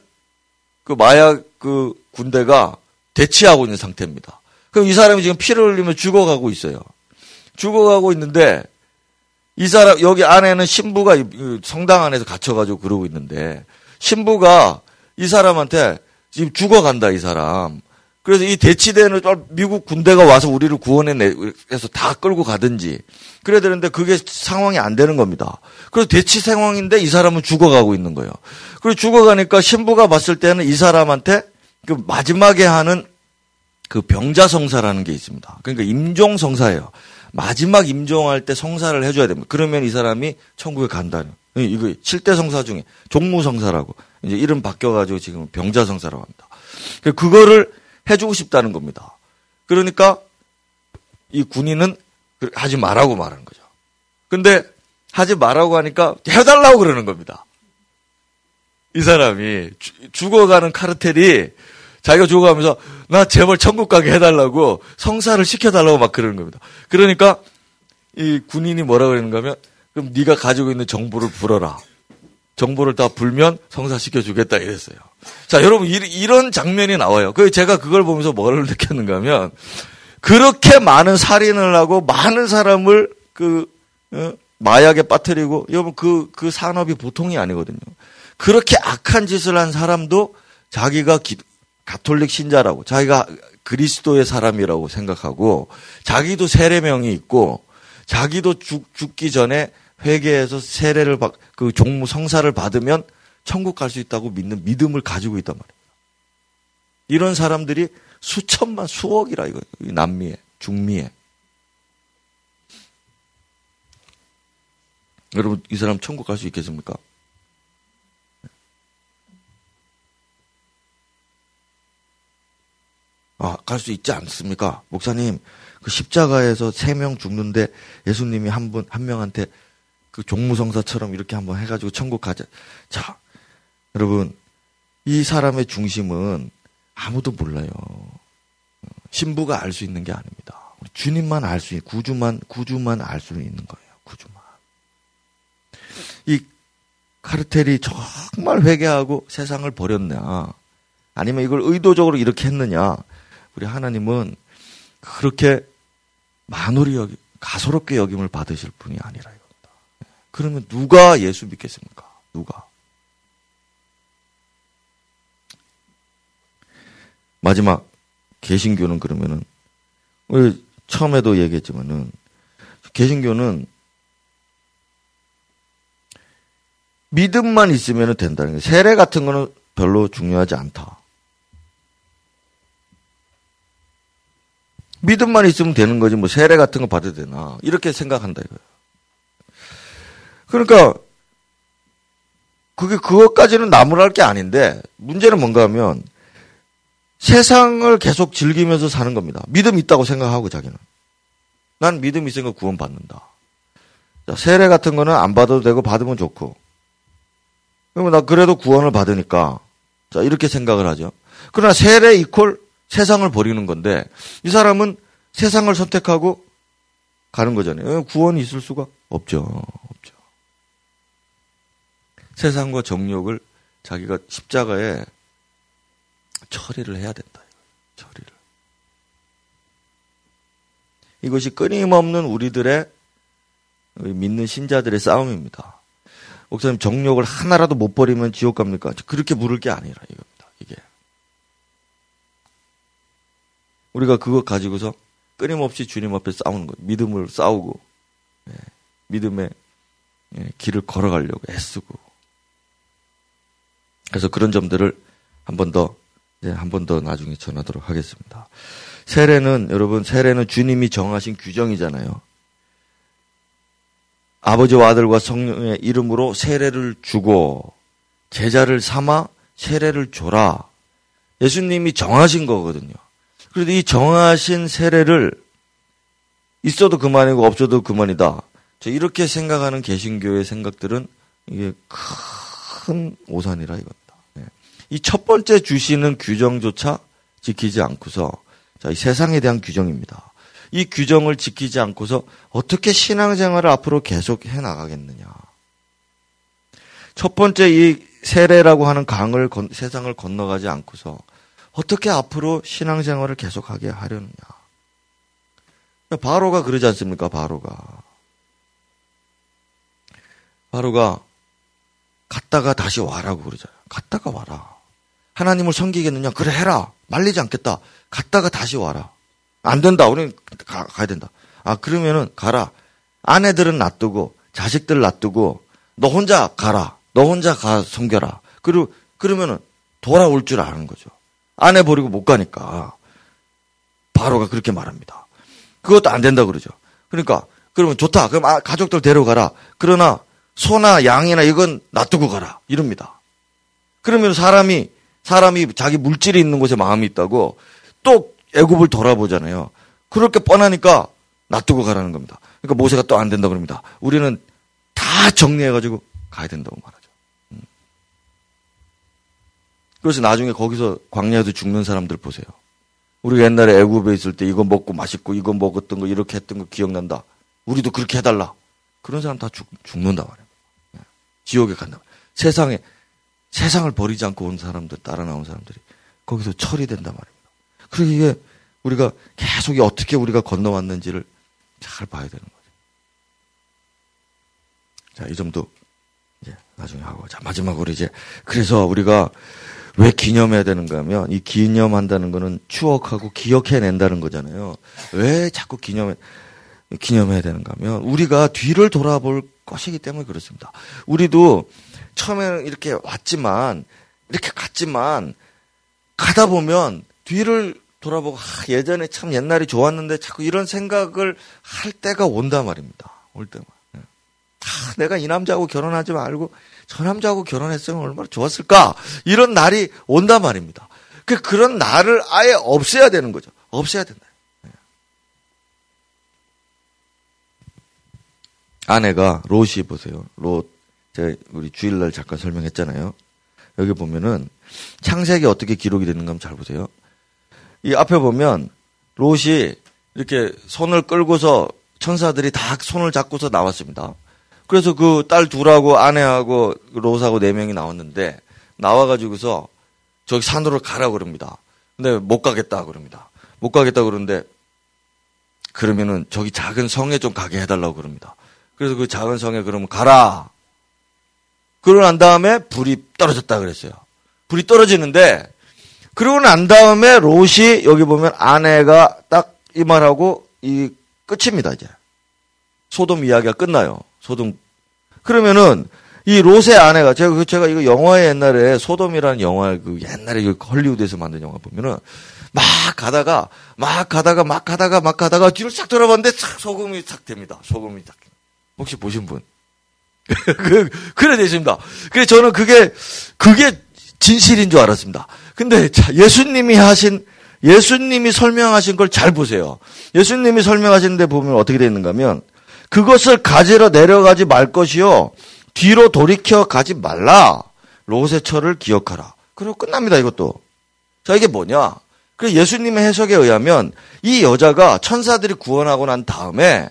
그 마약 그 군대가 대치하고 있는 상태입니다. 그럼 이 사람이 지금 피를 흘리며 죽어가고 있어요. 죽어가고 있는데 이 사람 여기 안에는 신부가 성당 안에서 갇혀가지고 그러고 있는데 신부가 이 사람한테 지금 죽어간다 이 사람. 그래서 이 대치대는 미국 군대가 와서 우리를 구원해내서 다 끌고 가든지 그래야 되는데 그게 상황이 안 되는 겁니다. 그래서 대치 상황인데 이 사람은 죽어가고 있는 거예요. 그리고 죽어가니까 신부가 봤을 때는 이 사람한테 그 마지막에 하는 그 병자성사라는 게 있습니다. 그러니까 임종성사예요. 마지막 임종할 때 성사를 해줘야 됩니다. 그러면 이 사람이 천국에 간다는. 이거 7대 성사 중에 종무 성사라고 이제 이름 바뀌어가지고 지금 병자 성사라고 합니다. 그거를 해주고 싶다는 겁니다. 그러니까 이 군인은 하지 말라고 말하는 거죠. 근데 하지 말라고 하니까 해달라고 그러는 겁니다. 이 사람이 죽어가는 카르텔이 자기가 죽어가면서 나 제발 천국 가게 해달라고 성사를 시켜달라고 막 그러는 겁니다. 그러니까 이 군인이 뭐라 그러는가 하면 그럼 네가 가지고 있는 정보를 불어라. 정보를 다 불면 성사시켜 주겠다 이랬어요. 자, 여러분 이, 런 장면이 나와요. 그 제가 그걸 보면서 뭐를 느꼈는가 하면 그렇게 많은 살인을 하고 많은 사람을 그 어, 마약에 빠뜨리고 여러분 그그 그 산업이 보통이 아니거든요. 그렇게 악한 짓을 한 사람도 자기가 기, 가톨릭 신자라고 자기가 그리스도의 사람이라고 생각하고 자기도 세례명이 있고 자기도 죽, 죽기 전에 회개해서 세례를 받, 그 종무 성사를 받으면 천국 갈 수 있다고 믿는 믿음을 가지고 있단 말이에요. 이런 사람들이 수천만 수억이라 이거 남미에 중미에 여러분 이 사람 천국 갈 수 있겠습니까? 아, 갈 수 있지 않습니까? 목사님, 그 십자가에서 세 명 죽는데 예수님이 한 분, 한 명한테 그 종무성사처럼 이렇게 한번 해가지고 천국 가자. 자, 여러분, 이 사람의 중심은 아무도 몰라요. 신부가 알 수 있는 게 아닙니다. 주님만 알 수 있는, 구주만, 구주만 알 수 있는 거예요. 구주만. 이 카르텔이 정말 회개하고 세상을 버렸냐, 아니면 이걸 의도적으로 이렇게 했느냐, 우리 하나님은 그렇게 만홀히 여기, 가소롭게 여김을 받으실 분이 아니라 이겁니다. 그러면 누가 예수 믿겠습니까? 누가? 마지막 개신교는 그러면은 처음에도 얘기했지만은 개신교는 믿음만 있으면 된다는 거예요. 세례 같은 거는 별로 중요하지 않다. 믿음만 있으면 되는 거지 뭐 세례 같은 거 받아도 되나 이렇게 생각한다 이거예요. 그러니까 그게 그것까지는 나무랄 게 아닌데 문제는 뭔가 하면 세상을 계속 즐기면서 사는 겁니다. 믿음 있다고 생각하고 자기는. 난 믿음 있으니까 구원 받는다. 자, 세례 같은 거는 안 받아도 되고 받으면 좋고. 그러면 나 그래도 구원을 받으니까 자, 이렇게 생각을 하죠. 그러나 세례 이퀄 세상을 버리는 건데 이 사람은 세상을 선택하고 가는 거잖아요. 구원이 있을 수가 없죠. 없죠. 세상과 정욕을 자기가 십자가에 처리를 해야 된다. 처리를. 이것이 끊임없는 우리들의 믿는 신자들의 싸움입니다. 목사님 정욕을 하나라도 못 버리면 지옥 갑니까? 그렇게 물을 게 아니라 이겁니다. 이게 우리가 그것 가지고서 끊임없이 주님 앞에 싸우는 것, 믿음을 싸우고 예, 믿음의 예, 길을 걸어가려고 애쓰고 그래서 그런 점들을 한 번 더, 네, 한번 더 나중에 전하도록 하겠습니다. 세례는, 여러분, 세례는 주님이 정하신 규정이잖아요. 아버지와 아들과 성령의 이름으로 세례를 주고, 제자를 삼아 세례를 줘라. 예수님이 정하신 거거든요. 그래도 이 정하신 세례를 있어도 그만이고 없어도 그만이다. 저 이렇게 생각하는 개신교의 생각들은 이게 큰 오산이라 이겁니다. 이첫 번째 주시는 규정조차 지키지 않고서 자, 이 세상에 대한 규정입니다. 이 규정을 지키지 않고서 어떻게 신앙생활을 앞으로 계속 해 나가겠느냐. 첫 번째 이 세례라고 하는 강을 건, 세상을 건너가지 않고서 어떻게 앞으로 신앙생활을 계속하게 하려느냐. 바로가 그러지 않습니까? 바로가. 바로가 갔다가 다시 와라고 그러잖아요. 갔다가 와라. 하나님을 섬기겠느냐? 그래, 해라. 말리지 않겠다. 갔다가 다시 와라. 안 된다. 우리는 가, 가야 된다. 아, 그러면은 가라. 아내들은 놔두고, 자식들 놔두고, 너 혼자 가라. 너 혼자 가 섬겨라. 그리고, 그러면은 돌아올 줄 아는 거죠. 아내 버리고 못 가니까. 바로가 그렇게 말합니다. 그것도 안 된다 그러죠. 그러니까, 그러면 좋다. 그럼 아, 가족들 데려가라. 그러나, 소나 양이나 이건 놔두고 가라. 이럽니다. 그러면 사람이 사람이 자기 물질이 있는 곳에 마음이 있다고 또 애굽을 돌아보잖아요. 그렇게 뻔하니까 놔두고 가라는 겁니다. 그러니까 모세가 또 안 된다 그럽니다. 우리는 다 정리해가지고 가야 된다고 말하죠. 음. 그래서 나중에 거기서 광야에서 죽는 사람들 보세요. 우리가 옛날에 애굽에 있을 때 이거 먹고 맛있고 이거 먹었던 거 이렇게 했던 거 기억난다. 우리도 그렇게 해달라. 그런 사람 다 죽, 죽는다 말이에요. 예. 지옥에 간다. 세상에 세상을 버리지 않고 온 사람들, 따라 나온 사람들이 거기서 처리된단 말입니다. 그리고 이게 우리가 계속 어떻게 우리가 건너왔는지를 잘 봐야 되는 거죠. 자, 이 점도 이제 나중에 하고. 자, 마지막으로 이제 그래서 우리가 왜 기념해야 되는가 하면 이 기념한다는 거는 추억하고 기억해낸다는 거잖아요. 왜 자꾸 기념해, 기념해야 되는가 하면 우리가 뒤를 돌아볼 것이기 때문에 그렇습니다. 우리도 처음에는 이렇게 왔지만 이렇게 갔지만 가다 보면 뒤를 돌아보고 아, 예전에 참 옛날이 좋았는데 자꾸 이런 생각을 할 때가 온단 말입니다. 올 때만. 예. 아, 내가 이 남자하고 결혼하지 말고 저 남자하고 결혼했으면 얼마나 좋았을까? 이런 날이 온단 말입니다. 그 그런 날을 아예 없애야 되는 거죠. 없애야 된다. 예. 아내가 롯이 보세요. 롯 제가 우리 주일날 잠깐 설명했잖아요. 여기 보면은 창세기 어떻게 기록이 되는가 한번 잘 보세요. 이 앞에 보면 롯이 이렇게 손을 끌고서 천사들이 다 손을 잡고서 나왔습니다. 그래서 그 딸 둘하고 아내하고 롯하고 네 명이 나왔는데 나와가지고서 저기 산으로 가라 그럽니다. 근데 못 가겠다 그럽니다. 못 가겠다 그러는데 그러면은 저기 작은 성에 좀 가게 해달라고 그럽니다. 그래서 그 작은 성에 그러면 가라. 그러고 난 다음에 불이 떨어졌다 그랬어요. 불이 떨어지는데 그러고 난 다음에 롯이 여기 보면 아내가 딱 이 말하고 이 끝입니다 이제 소돔 이야기가 끝나요. 소돔 그러면은 이 롯의 아내가 제가 그 제가 이거 영화에 옛날에 소돔이라는 영화 그 옛날에 그 헐리우드에서 만든 영화 보면은 막 가다가 막 가다가 막 가다가 막 가다가 뒤로 싹 돌아봤는데 싹 소금이 싹 됩니다. 소금이 싹. 혹시 보신 분? 그, 그래 되십니다. 그래 저는 그게, 그게 진실인 줄 알았습니다. 근데 자, 예수님이 하신, 예수님이 설명하신 걸 잘 보세요. 예수님이 설명하시는데 보면 어떻게 되어 있는가 하면, 그것을 가지러 내려가지 말 것이요. 뒤로 돌이켜 가지 말라. 로세처를 기억하라. 그리고 끝납니다, 이것도. 자, 이게 뭐냐? 그 예수님의 해석에 의하면 이 여자가 천사들이 구원하고 난 다음에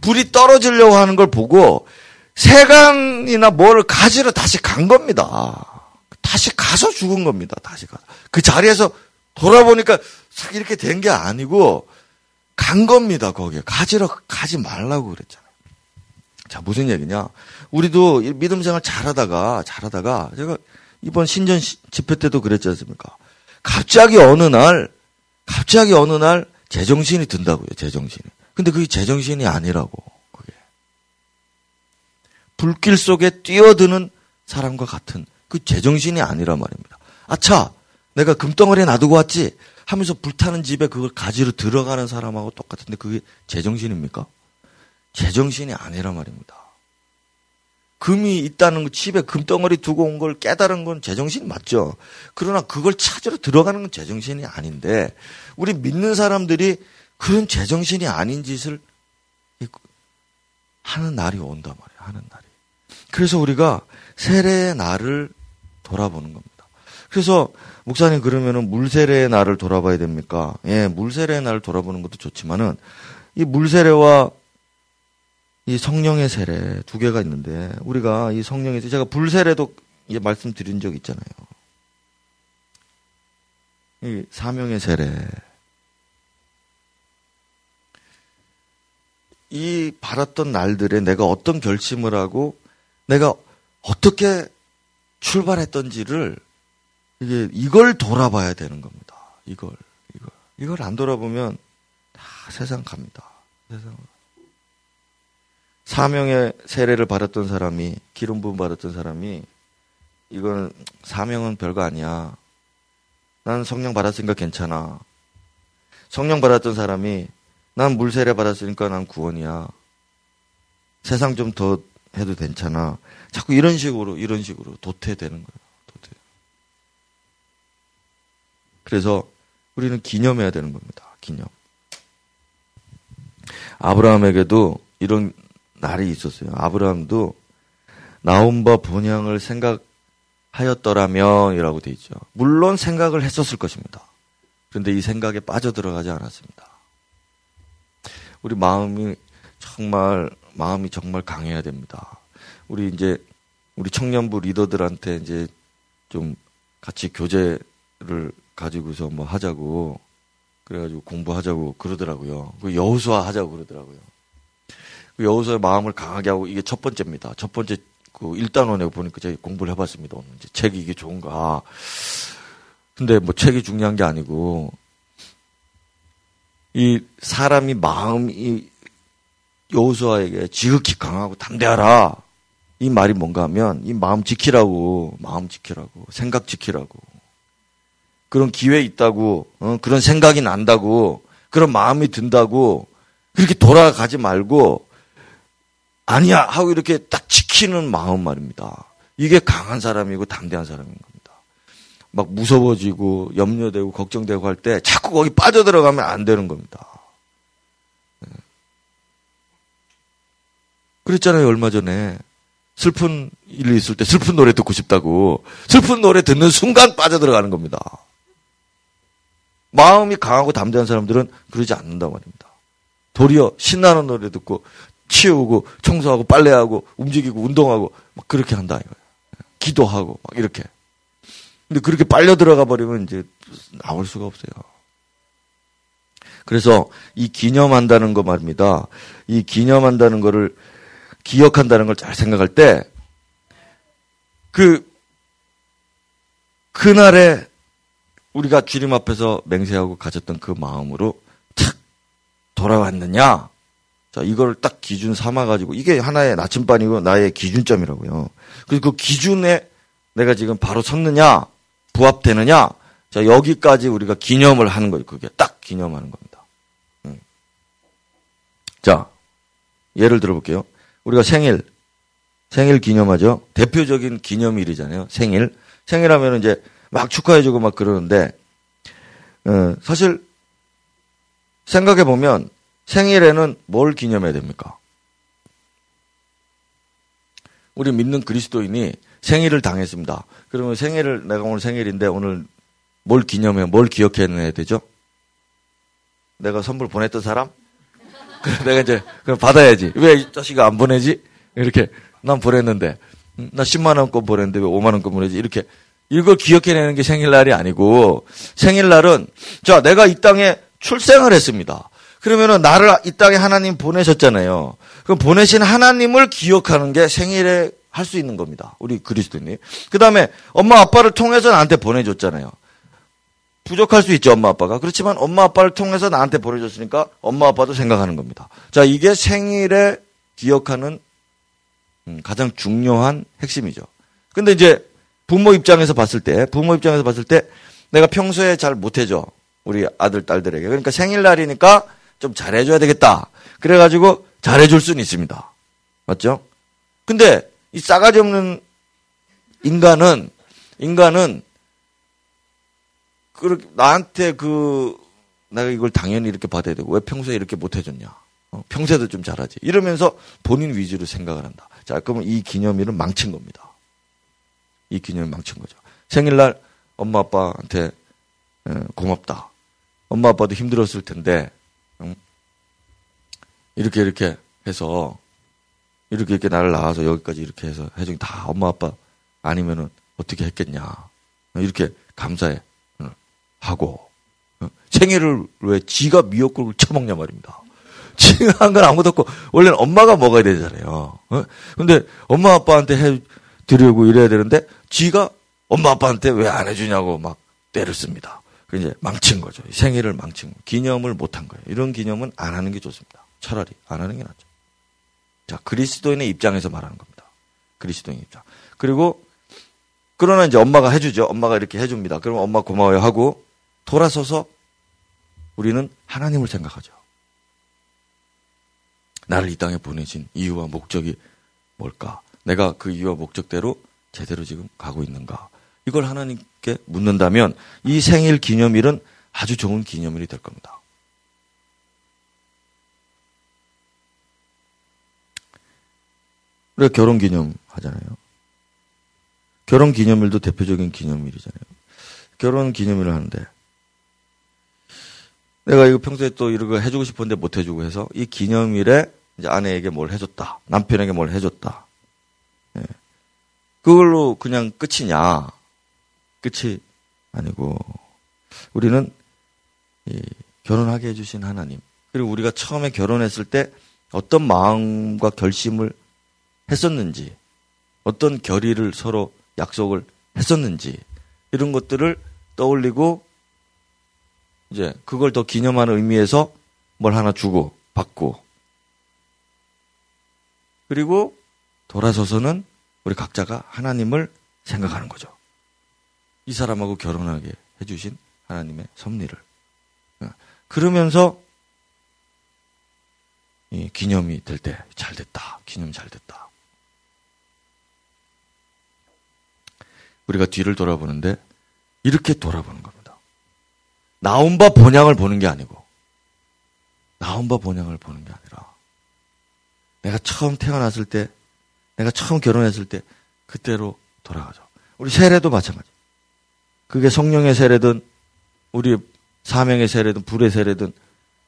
불이 떨어지려고 하는 걸 보고 세간이나 뭘 가지러 다시 간 겁니다. 다시 가서 죽은 겁니다. 다시 가서. 그 자리에서 돌아보니까 이렇게 된 게 아니고 간 겁니다. 거기에. 가지러 가지 말라고 그랬잖아요. 자, 무슨 얘기냐? 우리도 믿음 생활 잘하다가 잘하다가 제가 이번 신전 집회 때도 그랬지 않습니까? 갑자기 어느 날, 갑자기 어느 날 제정신이 든다고요, 제정신이. 근데 그게 제정신이 아니라고, 그게. 불길 속에 뛰어드는 사람과 같은 그 제정신이 아니란 말입니다. 아차! 내가 금덩어리에 놔두고 왔지? 하면서 불타는 집에 그걸 가지러 들어가는 사람하고 똑같은데 그게 제정신입니까? 제정신이 아니란 말입니다. 금이 있다는 집에 금덩어리 두고 온 걸 깨달은 건 제정신 맞죠. 그러나 그걸 찾으러 들어가는 건 제정신이 아닌데 우리 믿는 사람들이 그런 제정신이 아닌 짓을 하는 날이 온단 말이에요. 하는 날이. 그래서 우리가 세례의 날을 돌아보는 겁니다. 그래서 목사님 그러면은 물세례의 날을 돌아봐야 됩니까? 예, 물세례의 날을 돌아보는 것도 좋지만은 이 물세례와 이 성령의 세례 두 개가 있는데 우리가 이 성령의 세례 제가 불세례도 예, 말씀드린 적 있잖아요. 이 사명의 세례 이 바랐던 날들에 내가 어떤 결심을 하고 내가 어떻게 출발했던지를 이게 이걸 돌아봐야 되는 겁니다. 이걸 이걸 이걸 안 돌아보면 다 세상 갑니다. 세상 사명의 세례를 받았던 사람이 기름 부음 받았던 사람이 이건 사명은 별거 아니야. 난 성령 받았으니까 괜찮아. 성령 받았던 사람이 난 물세례 받았으니까 난 구원이야. 세상 좀 더 해도 괜찮아. 자꾸 이런 식으로 이런 식으로 도태되는 거예요. 도태. 그래서 우리는 기념해야 되는 겁니다. 기념. 아브라함에게도 이런 날이 있었어요. 아브라함도 나온 바 본향을 생각하였더라면이라고 돼 있죠. 물론 생각을 했었을 것입니다. 그런데 이 생각에 빠져들어가지 않았습니다. 우리 마음이 정말 마음이 정말 강해야 됩니다. 우리 이제 우리 청년부 리더들한테 이제 좀 같이 교제를 가지고서 뭐 하자고 그래가지고 공부하자고 그러더라고요. 그 여호수아 하자고 그러더라고요. 그 여호수아의 마음을 강하게 하고 이게 첫 번째입니다. 첫 번째 그 1단원에 보니까 제가 공부를 해봤습니다. 오늘 이제 책이 이게 좋은가. 근데 뭐 책이 중요한 게 아니고 이 사람이 마음이 여호수아에게 지극히 강하고 담대하라. 이 말이 뭔가 하면 이 마음 지키라고 마음 지키라고 생각 지키라고 그런 기회 있다고 어? 그런 생각이 난다고 그런 마음이 든다고 그렇게 돌아가지 말고 아니야 하고 이렇게 딱 지키는 마음 말입니다. 이게 강한 사람이고 담대한 사람인 겁니다. 막 무서워지고 염려되고 걱정되고 할 때 자꾸 거기 빠져들어가면 안 되는 겁니다. 네. 그랬잖아요 얼마 전에 슬픈 일이 있을 때 슬픈 노래 듣고 싶다고 슬픈 노래 듣는 순간 빠져들어가는 겁니다. 마음이 강하고 담대한 사람들은 그러지 않는다 말입니다. 도리어 신나는 노래 듣고 치우고 청소하고 빨래하고 움직이고 운동하고 막 그렇게 한다 이거예요. 기도하고 막 이렇게. 근데 그렇게 빨려 들어가 버리면 이제 나올 수가 없어요. 그래서 이 기념한다는 거 말입니다. 이 기념한다는 거를 기억한다는 걸 잘 생각할 때 그 그날에 우리가 주님 앞에서 맹세하고 가졌던 그 마음으로 탁 돌아왔느냐 자, 이걸 딱 기준 삼아가지고, 이게 하나의 나침반이고 나의 기준점이라고요. 그리고 그 기준에 내가 지금 바로 섰느냐, 부합되느냐, 자, 여기까지 우리가 기념을 하는 거예요. 그게 딱 기념하는 겁니다. 음. 자, 예를 들어볼게요. 우리가 생일, 생일 기념하죠. 대표적인 기념일이잖아요. 생일. 생일하면 이제 막 축하해주고 막 그러는데, 어, 사실 생각해 보면 생일에는 뭘 기념해야 됩니까? 우리 믿는 그리스도인이 생일을 당했습니다. 그러면 생일을 내가 오늘 생일인데 오늘 뭘 기념해, 뭘 기억해내야 되죠? 내가 선물 보냈던 사람? 내가 이제 그럼 받아야지. 왜 이 자식아 안 보내지? 이렇게 난 보냈는데 음, 나 10만 원권 보냈는데 왜 5만 원권 보내지? 이렇게 이걸 기억해내는 게 생일날이 아니고 생일날은 자 내가 이 땅에 출생을 했습니다. 그러면은 나를 이 땅에 하나님 보내셨잖아요. 그럼 보내신 하나님을 기억하는 게 생일에 할 수 있는 겁니다. 우리 그리스도님. 그 다음에 엄마 아빠를 통해서 나한테 보내줬잖아요. 부족할 수 있죠, 엄마 아빠가. 그렇지만 엄마 아빠를 통해서 나한테 보내줬으니까 엄마 아빠도 생각하는 겁니다. 자, 이게 생일에 기억하는 음, 가장 중요한 핵심이죠. 근데 이제 부모 입장에서 봤을 때, 부모 입장에서 봤을 때 내가 평소에 잘 못해줘. 우리 아들, 딸들에게. 그러니까 생일날이니까 좀 잘해줘야 되겠다. 그래가지고 잘해줄 수는 있습니다. 맞죠? 근데 이 싸가지 없는 인간은, 인간은 그렇게 나한테 그 내가 이걸 당연히 이렇게 받아야 되고 왜 평소에 이렇게 못 해줬냐? 어, 평소에도 좀 잘하지. 이러면서 본인 위주로 생각을 한다. 자, 그러면 이 기념일은 망친 겁니다. 이 기념일 망친 거죠. 생일날 엄마 아빠한테 고맙다. 엄마 아빠도 힘들었을 텐데 응? 이렇게 이렇게 해서 이렇게 이렇게 나를 낳아서 여기까지 이렇게 해서 해준 다 엄마 아빠 아니면은 어떻게 했겠냐 이렇게 감사해 하고 어? 생일을 왜 지가 미역국을 처먹냐 말입니다. 지가 한 건 아무것도 없고 원래는 엄마가 먹어야 되잖아요. 어? 근데 엄마 아빠한테 해 드리고 이래야 되는데 지가 엄마 아빠한테 왜 안 해주냐고 막 때를 씁니다. 그 이제 망친 거죠. 생일을 망친 거. 기념을 못한 거예요. 이런 기념은 안 하는 게 좋습니다. 차라리 안 하는 게 낫죠. 자, 그리스도인의 입장에서 말하는 겁니다. 그리스도인 입장. 그리고 그러나 이제 엄마가 해주죠. 엄마가 이렇게 해줍니다. 그러면 엄마 고마워요 하고 돌아서서 우리는 하나님을 생각하죠. 나를 이 땅에 보내신 이유와 목적이 뭘까? 내가 그 이유와 목적대로 제대로 지금 가고 있는가? 이걸 하나님께 묻는다면 이 생일 기념일은 아주 좋은 기념일이 될 겁니다. 우리가 결혼 기념 하잖아요. 결혼 기념일도 대표적인 기념일이잖아요. 결혼 기념일을 하는데 내가 이거 평소에 또 이런 거 해주고 싶었는데 못 해주고 해서 이 기념일에 이제 아내에게 뭘 해줬다. 남편에게 뭘 해줬다. 예. 그걸로 그냥 끝이냐. 끝이 아니고 우리는 결혼하게 해주신 하나님 그리고 우리가 처음에 결혼했을 때 어떤 마음과 결심을 했었는지 어떤 결의를 서로 약속을 했었는지 이런 것들을 떠올리고 이제 그걸 더 기념하는 의미에서 뭘 하나 주고 받고 그리고 돌아서서는 우리 각자가 하나님을 생각하는 거죠. 이 사람하고 결혼하게 해주신 하나님의 섭리를. 그러면서 기념이 될 때 잘 됐다. 기념 잘 됐다. 우리가 뒤를 돌아보는데 이렇게 돌아보는 겁니다. 나온 바 본향을 보는 게 아니고 나온 바 본향을 보는 게 아니라 내가 처음 태어났을 때 내가 처음 결혼했을 때 그때로 돌아가죠. 우리 세례도 마찬가지. 그게 성령의 세례든 우리 사명의 세례든 불의 세례든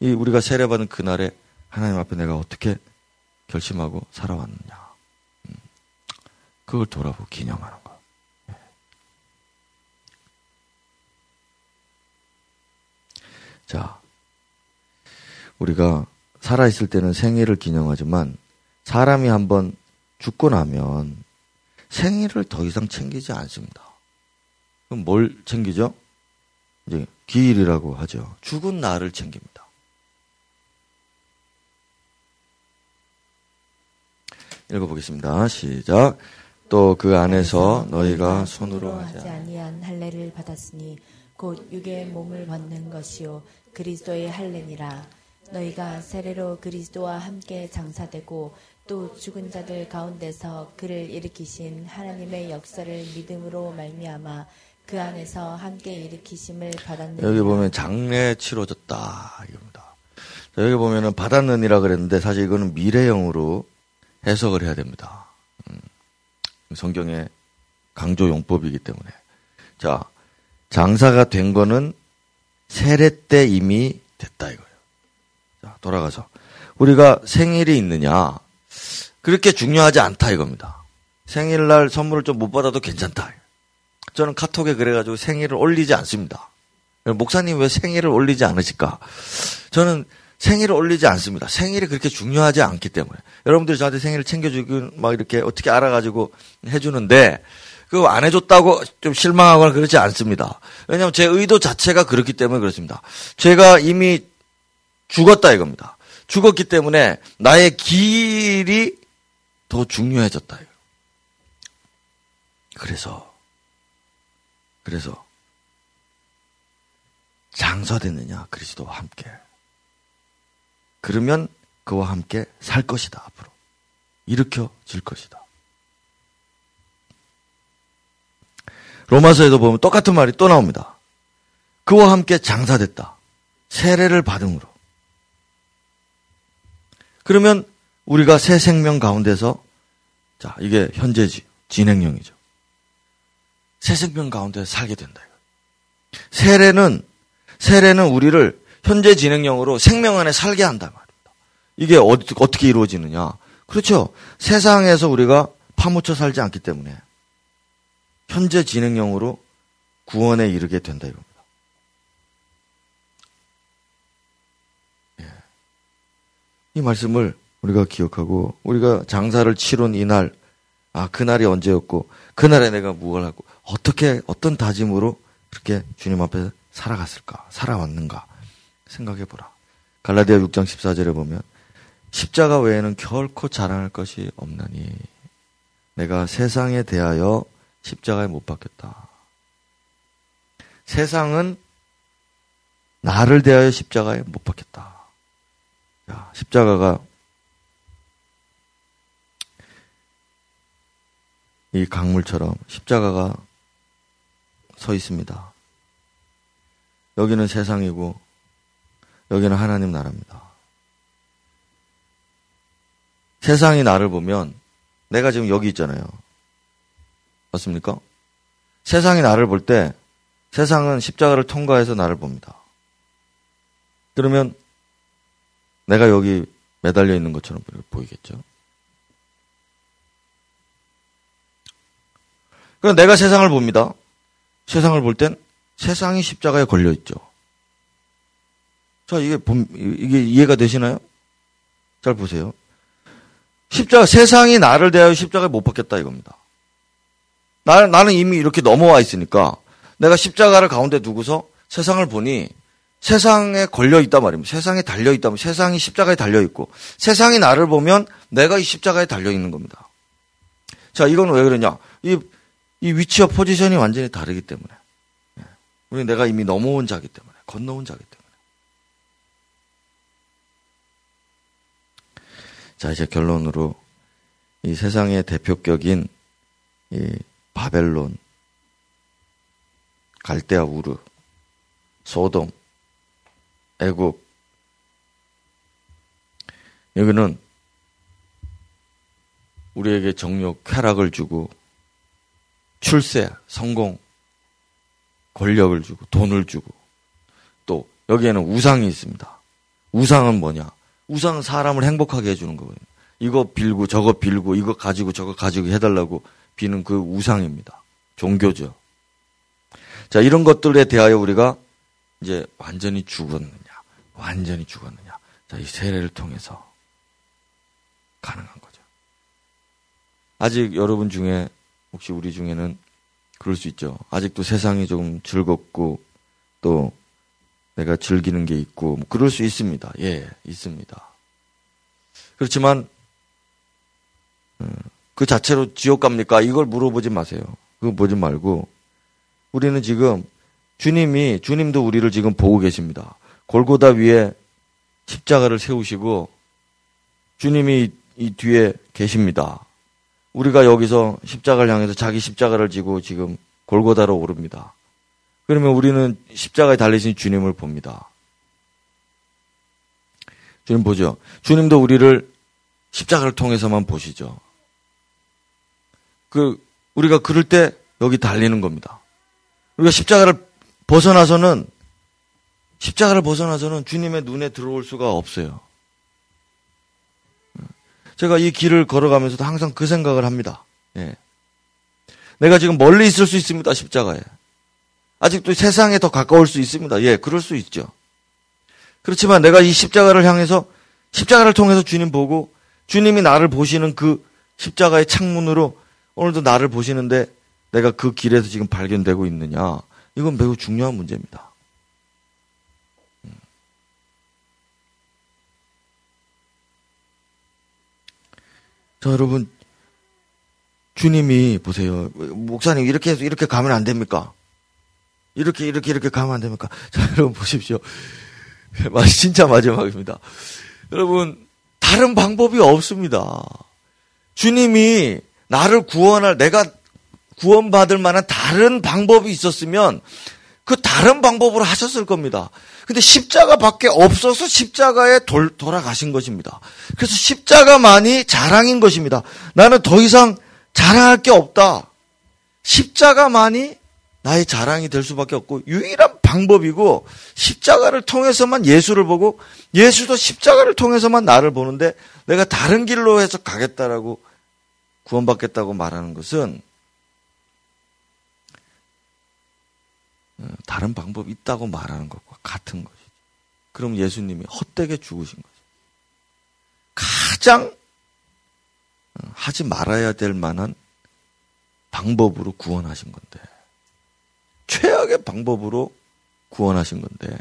이 우리가 세례받은 그날에 하나님 앞에 내가 어떻게 결심하고 살아왔느냐. 음. 그걸 돌아보고 기념하는 거. 자, 우리가 살아있을 때는 생일을 기념하지만 사람이 한번 죽고 나면 생일을 더 이상 챙기지 않습니다. 그럼 뭘 챙기죠? 이제 기일이라고 하죠. 죽은 날을 챙깁니다. 읽어보겠습니다. 시작. 또 그 안에서 너희가 손으로 하지 아니한 할례를 받았으니 곧 육의 몸을 벗는 것이요 그리스도의 할례니라 너희가 세례로 그리스도와 함께 장사되고 또 죽은 자들 가운데서 그를 일으키신 하나님의 역사를 믿음으로 말미암아 그 안에서 함께 일으키심을 받았느니 여기 보면 장래 치러졌다 이겁니다. 여기 보면은 받았느니라 그랬는데 사실 이거는 미래형으로 해석을 해야 됩니다. 음, 성경의 강조 용법이기 때문에 자 장사가 된 거는 세례 때 이미 됐다 이거예요. 자 돌아가서 우리가 생일이 있느냐 그렇게 중요하지 않다 이겁니다. 생일날 선물을 좀 못 받아도 괜찮다. 저는 카톡에 그래가지고 생일을 올리지 않습니다. 목사님 왜 생일을 올리지 않으실까? 저는 생일을 올리지 않습니다. 생일이 그렇게 중요하지 않기 때문에. 여러분들이 저한테 생일을 챙겨주고 막 이렇게 어떻게 알아가지고 해주는데 그거 안 해줬다고 좀 실망하거나 그렇지 않습니다. 왜냐하면 제 의도 자체가 그렇기 때문에 그렇습니다. 제가 이미 죽었다 이겁니다. 죽었기 때문에 나의 길이 더 중요해졌다. 그래서 그래서 장사됐느냐 그리스도와 함께. 그러면 그와 함께 살 것이다 앞으로 일으켜질 것이다. 로마서에도 보면 똑같은 말이 또 나옵니다. 그와 함께 장사됐다. 세례를 받음으로. 그러면 우리가 새 생명 가운데서 자 이게 현재 진행형이죠. 새 생명 가운데 살게 된다. 세례는 세례는 우리를 현재 진행형으로 생명 안에 살게 한다 말입니다. 이게 어떻게 이루어지느냐? 그렇죠. 세상에서 우리가 파묻혀 살지 않기 때문에 현재 진행형으로 구원에 이르게 된다 이겁니다. 예. 이 말씀을 우리가 기억하고 우리가 장사를 치룬 이날 아 그날이 언제였고 그날에 내가 무엇을 하고 어떻게 어떤 다짐으로 그렇게 주님 앞에 살아갔을까 살아왔는가 생각해 보라. 갈라디아 6장 14절에 보면 십자가 외에는 결코 자랑할 것이 없나니 내가 세상에 대하여 십자가에 못 박혔다. 세상은 나를 대하여 십자가에 못 박혔다. 야, 십자가가 이 강물처럼 십자가가 서 있습니다. 여기는 세상이고 여기는 하나님 나라입니다. 세상이 나를 보면 내가 지금 여기 있잖아요. 맞습니까? 세상이 나를 볼 때 세상은 십자가를 통과해서 나를 봅니다. 그러면 내가 여기 매달려 있는 것처럼 보이겠죠? 그럼 내가 세상을 봅니다. 세상을 볼 땐 세상이 십자가에 걸려 있죠. 자, 이게, 이게 이해가 되시나요? 잘 보세요. 십자가, 세상이 나를 대하여 십자가에 못 박혔다 이겁니다. 나, 나는 이미 이렇게 넘어와 있으니까 내가 십자가를 가운데 두고서 세상을 보니 세상에 걸려 있단 말입니다. 세상에 달려 있다면 세상이 십자가에 달려 있고 세상이 나를 보면 내가 이 십자가에 달려 있는 겁니다. 자, 이건 왜 그러냐? 이, 이 위치와 포지션이 완전히 다르기 때문에. 예. 우리 내가 이미 넘어온 자기 때문에, 건너온 자기 때문에. 자, 이제 결론으로 이 세상의 대표격인 이 바벨론, 갈대아 우르, 소돔, 애국 여기는 우리에게 정욕, 쾌락을 주고 출세, 성공, 권력을 주고 돈을 주고 또 여기에는 우상이 있습니다. 우상은 뭐냐? 우상은 사람을 행복하게 해주는 거예요. 이거 빌고 저거 빌고 이거 가지고 저거 가지고 해달라고 비는 그 우상입니다. 종교죠. 자, 이런 것들에 대하여 우리가 이제 완전히 죽었느냐, 완전히 죽었느냐. 자, 이 세례를 통해서 가능한 거죠. 아직 여러분 중에, 혹시 우리 중에는 그럴 수 있죠. 아직도 세상이 좀 즐겁고, 또 내가 즐기는 게 있고, 뭐 그럴 수 있습니다. 예, 있습니다. 그렇지만, 음, 그 자체로 지옥 갑니까? 이걸 물어보지 마세요. 그거 보지 말고 우리는 지금 주님이 주님도 우리를 지금 보고 계십니다. 골고다 위에 십자가를 세우시고 주님이 이 뒤에 계십니다. 우리가 여기서 십자가를 향해서 자기 십자가를 지고 지금 골고다로 오릅니다. 그러면 우리는 십자가에 달리신 주님을 봅니다. 주님 보죠. 주님도 우리를 십자가를 통해서만 보시죠. 그 우리가 그럴 때 여기 달리는 겁니다. 우리가 십자가를 벗어나서는 십자가를 벗어나서는 주님의 눈에 들어올 수가 없어요. 제가 이 길을 걸어가면서도 항상 그 생각을 합니다. 예. 내가 지금 멀리 있을 수 있습니다, 십자가에. 아직도 세상에 더 가까울 수 있습니다. 예, 그럴 수 있죠. 그렇지만 내가 이 십자가를 향해서 십자가를 통해서 주님 보고 주님이 나를 보시는 그 십자가의 창문으로 오늘도 나를 보시는데 내가 그 길에서 지금 발견되고 있느냐. 이건 매우 중요한 문제입니다. 자, 여러분, 주님이 보세요. 목사님 이렇게 해서 이렇게 가면 안 됩니까? 이렇게 이렇게 이렇게 가면 안 됩니까? 자, 여러분 보십시오. 진짜 마지막입니다. 여러분 다른 방법이 없습니다. 주님이 나를 구원할 내가 구원받을 만한 다른 방법이 있었으면 그 다른 방법으로 하셨을 겁니다. 근데 십자가 밖에 없어서 십자가에 돌, 돌아가신 것입니다. 그래서 십자가만이 자랑인 것입니다. 나는 더 이상 자랑할 게 없다. 십자가만이 나의 자랑이 될 수밖에 없고 유일한 방법이고 십자가를 통해서만 예수를 보고 예수도 십자가를 통해서만 나를 보는데 내가 다른 길로 해서 가겠다라고 구원받겠다고 말하는 것은 다른 방법이 있다고 말하는 것과 같은 것이죠. 그럼 예수님이 헛되게 죽으신 거죠. 가장 어, 하지 말아야 될 만한 방법으로 구원하신 건데 최악의 방법으로 구원하신 건데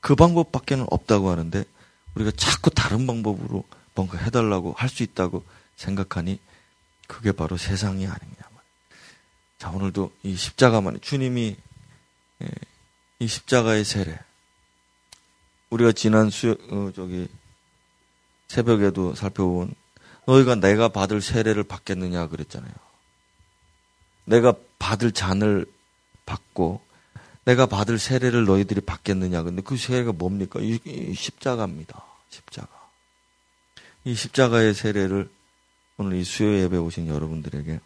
그 방법밖에는 없다고 하는데 우리가 자꾸 다른 방법으로 뭔가 해달라고 할 수 있다고 생각하니 그게 바로 세상이 아닙니다. 자 오늘도 이 십자가만 주님이 예, 이 십자가의 세례 우리가 지난 수 어, 저기 새벽에도 살펴본 너희가 내가 받을 세례를 받겠느냐 그랬잖아요. 내가 받을 잔을 받고 내가 받을 세례를 너희들이 받겠느냐. 근데 그 세례가 뭡니까? 이, 이 십자가입니다. 십자가. 이 십자가의 세례를 오늘 이 수요 예배 오신 여러분들에게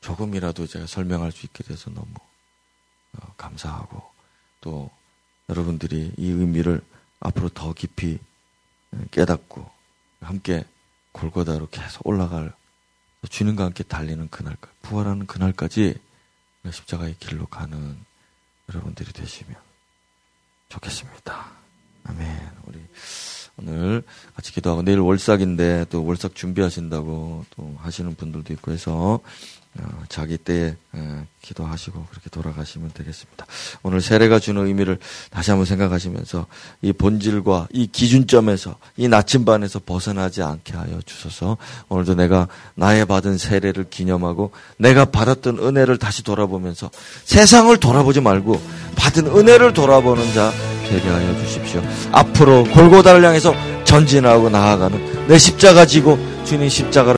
조금이라도 제가 설명할 수 있게 돼서 너무 어, 감사하고 또 여러분들이 이 의미를 앞으로 더 깊이 깨닫고 함께 골고다로 계속 올라갈 주님과 함께 달리는 그날까지 부활하는 그날까지 십자가의 길로 가는 여러분들이 되시면 좋겠습니다. 아멘. 우리 오늘 같이 기도하고 내일 월삭인데 또 월삭 준비하신다고 또 하시는 분들도 있고 해서 어, 자기 때에 기도하시고 그렇게 돌아가시면 되겠습니다. 오늘 세례가 주는 의미를 다시 한번 생각하시면서 이 본질과 이 기준점에서 이 나침반에서 벗어나지 않게 하여 주소서. 오늘도 내가 나의 받은 세례를 기념하고 내가 받았던 은혜를 다시 돌아보면서 세상을 돌아보지 말고 받은 은혜를 돌아보는 자 되게 하여 주십시오. 앞으로 골고다를 향해서 전진하고 나아가는 내 십자가 지고 주님 십자가를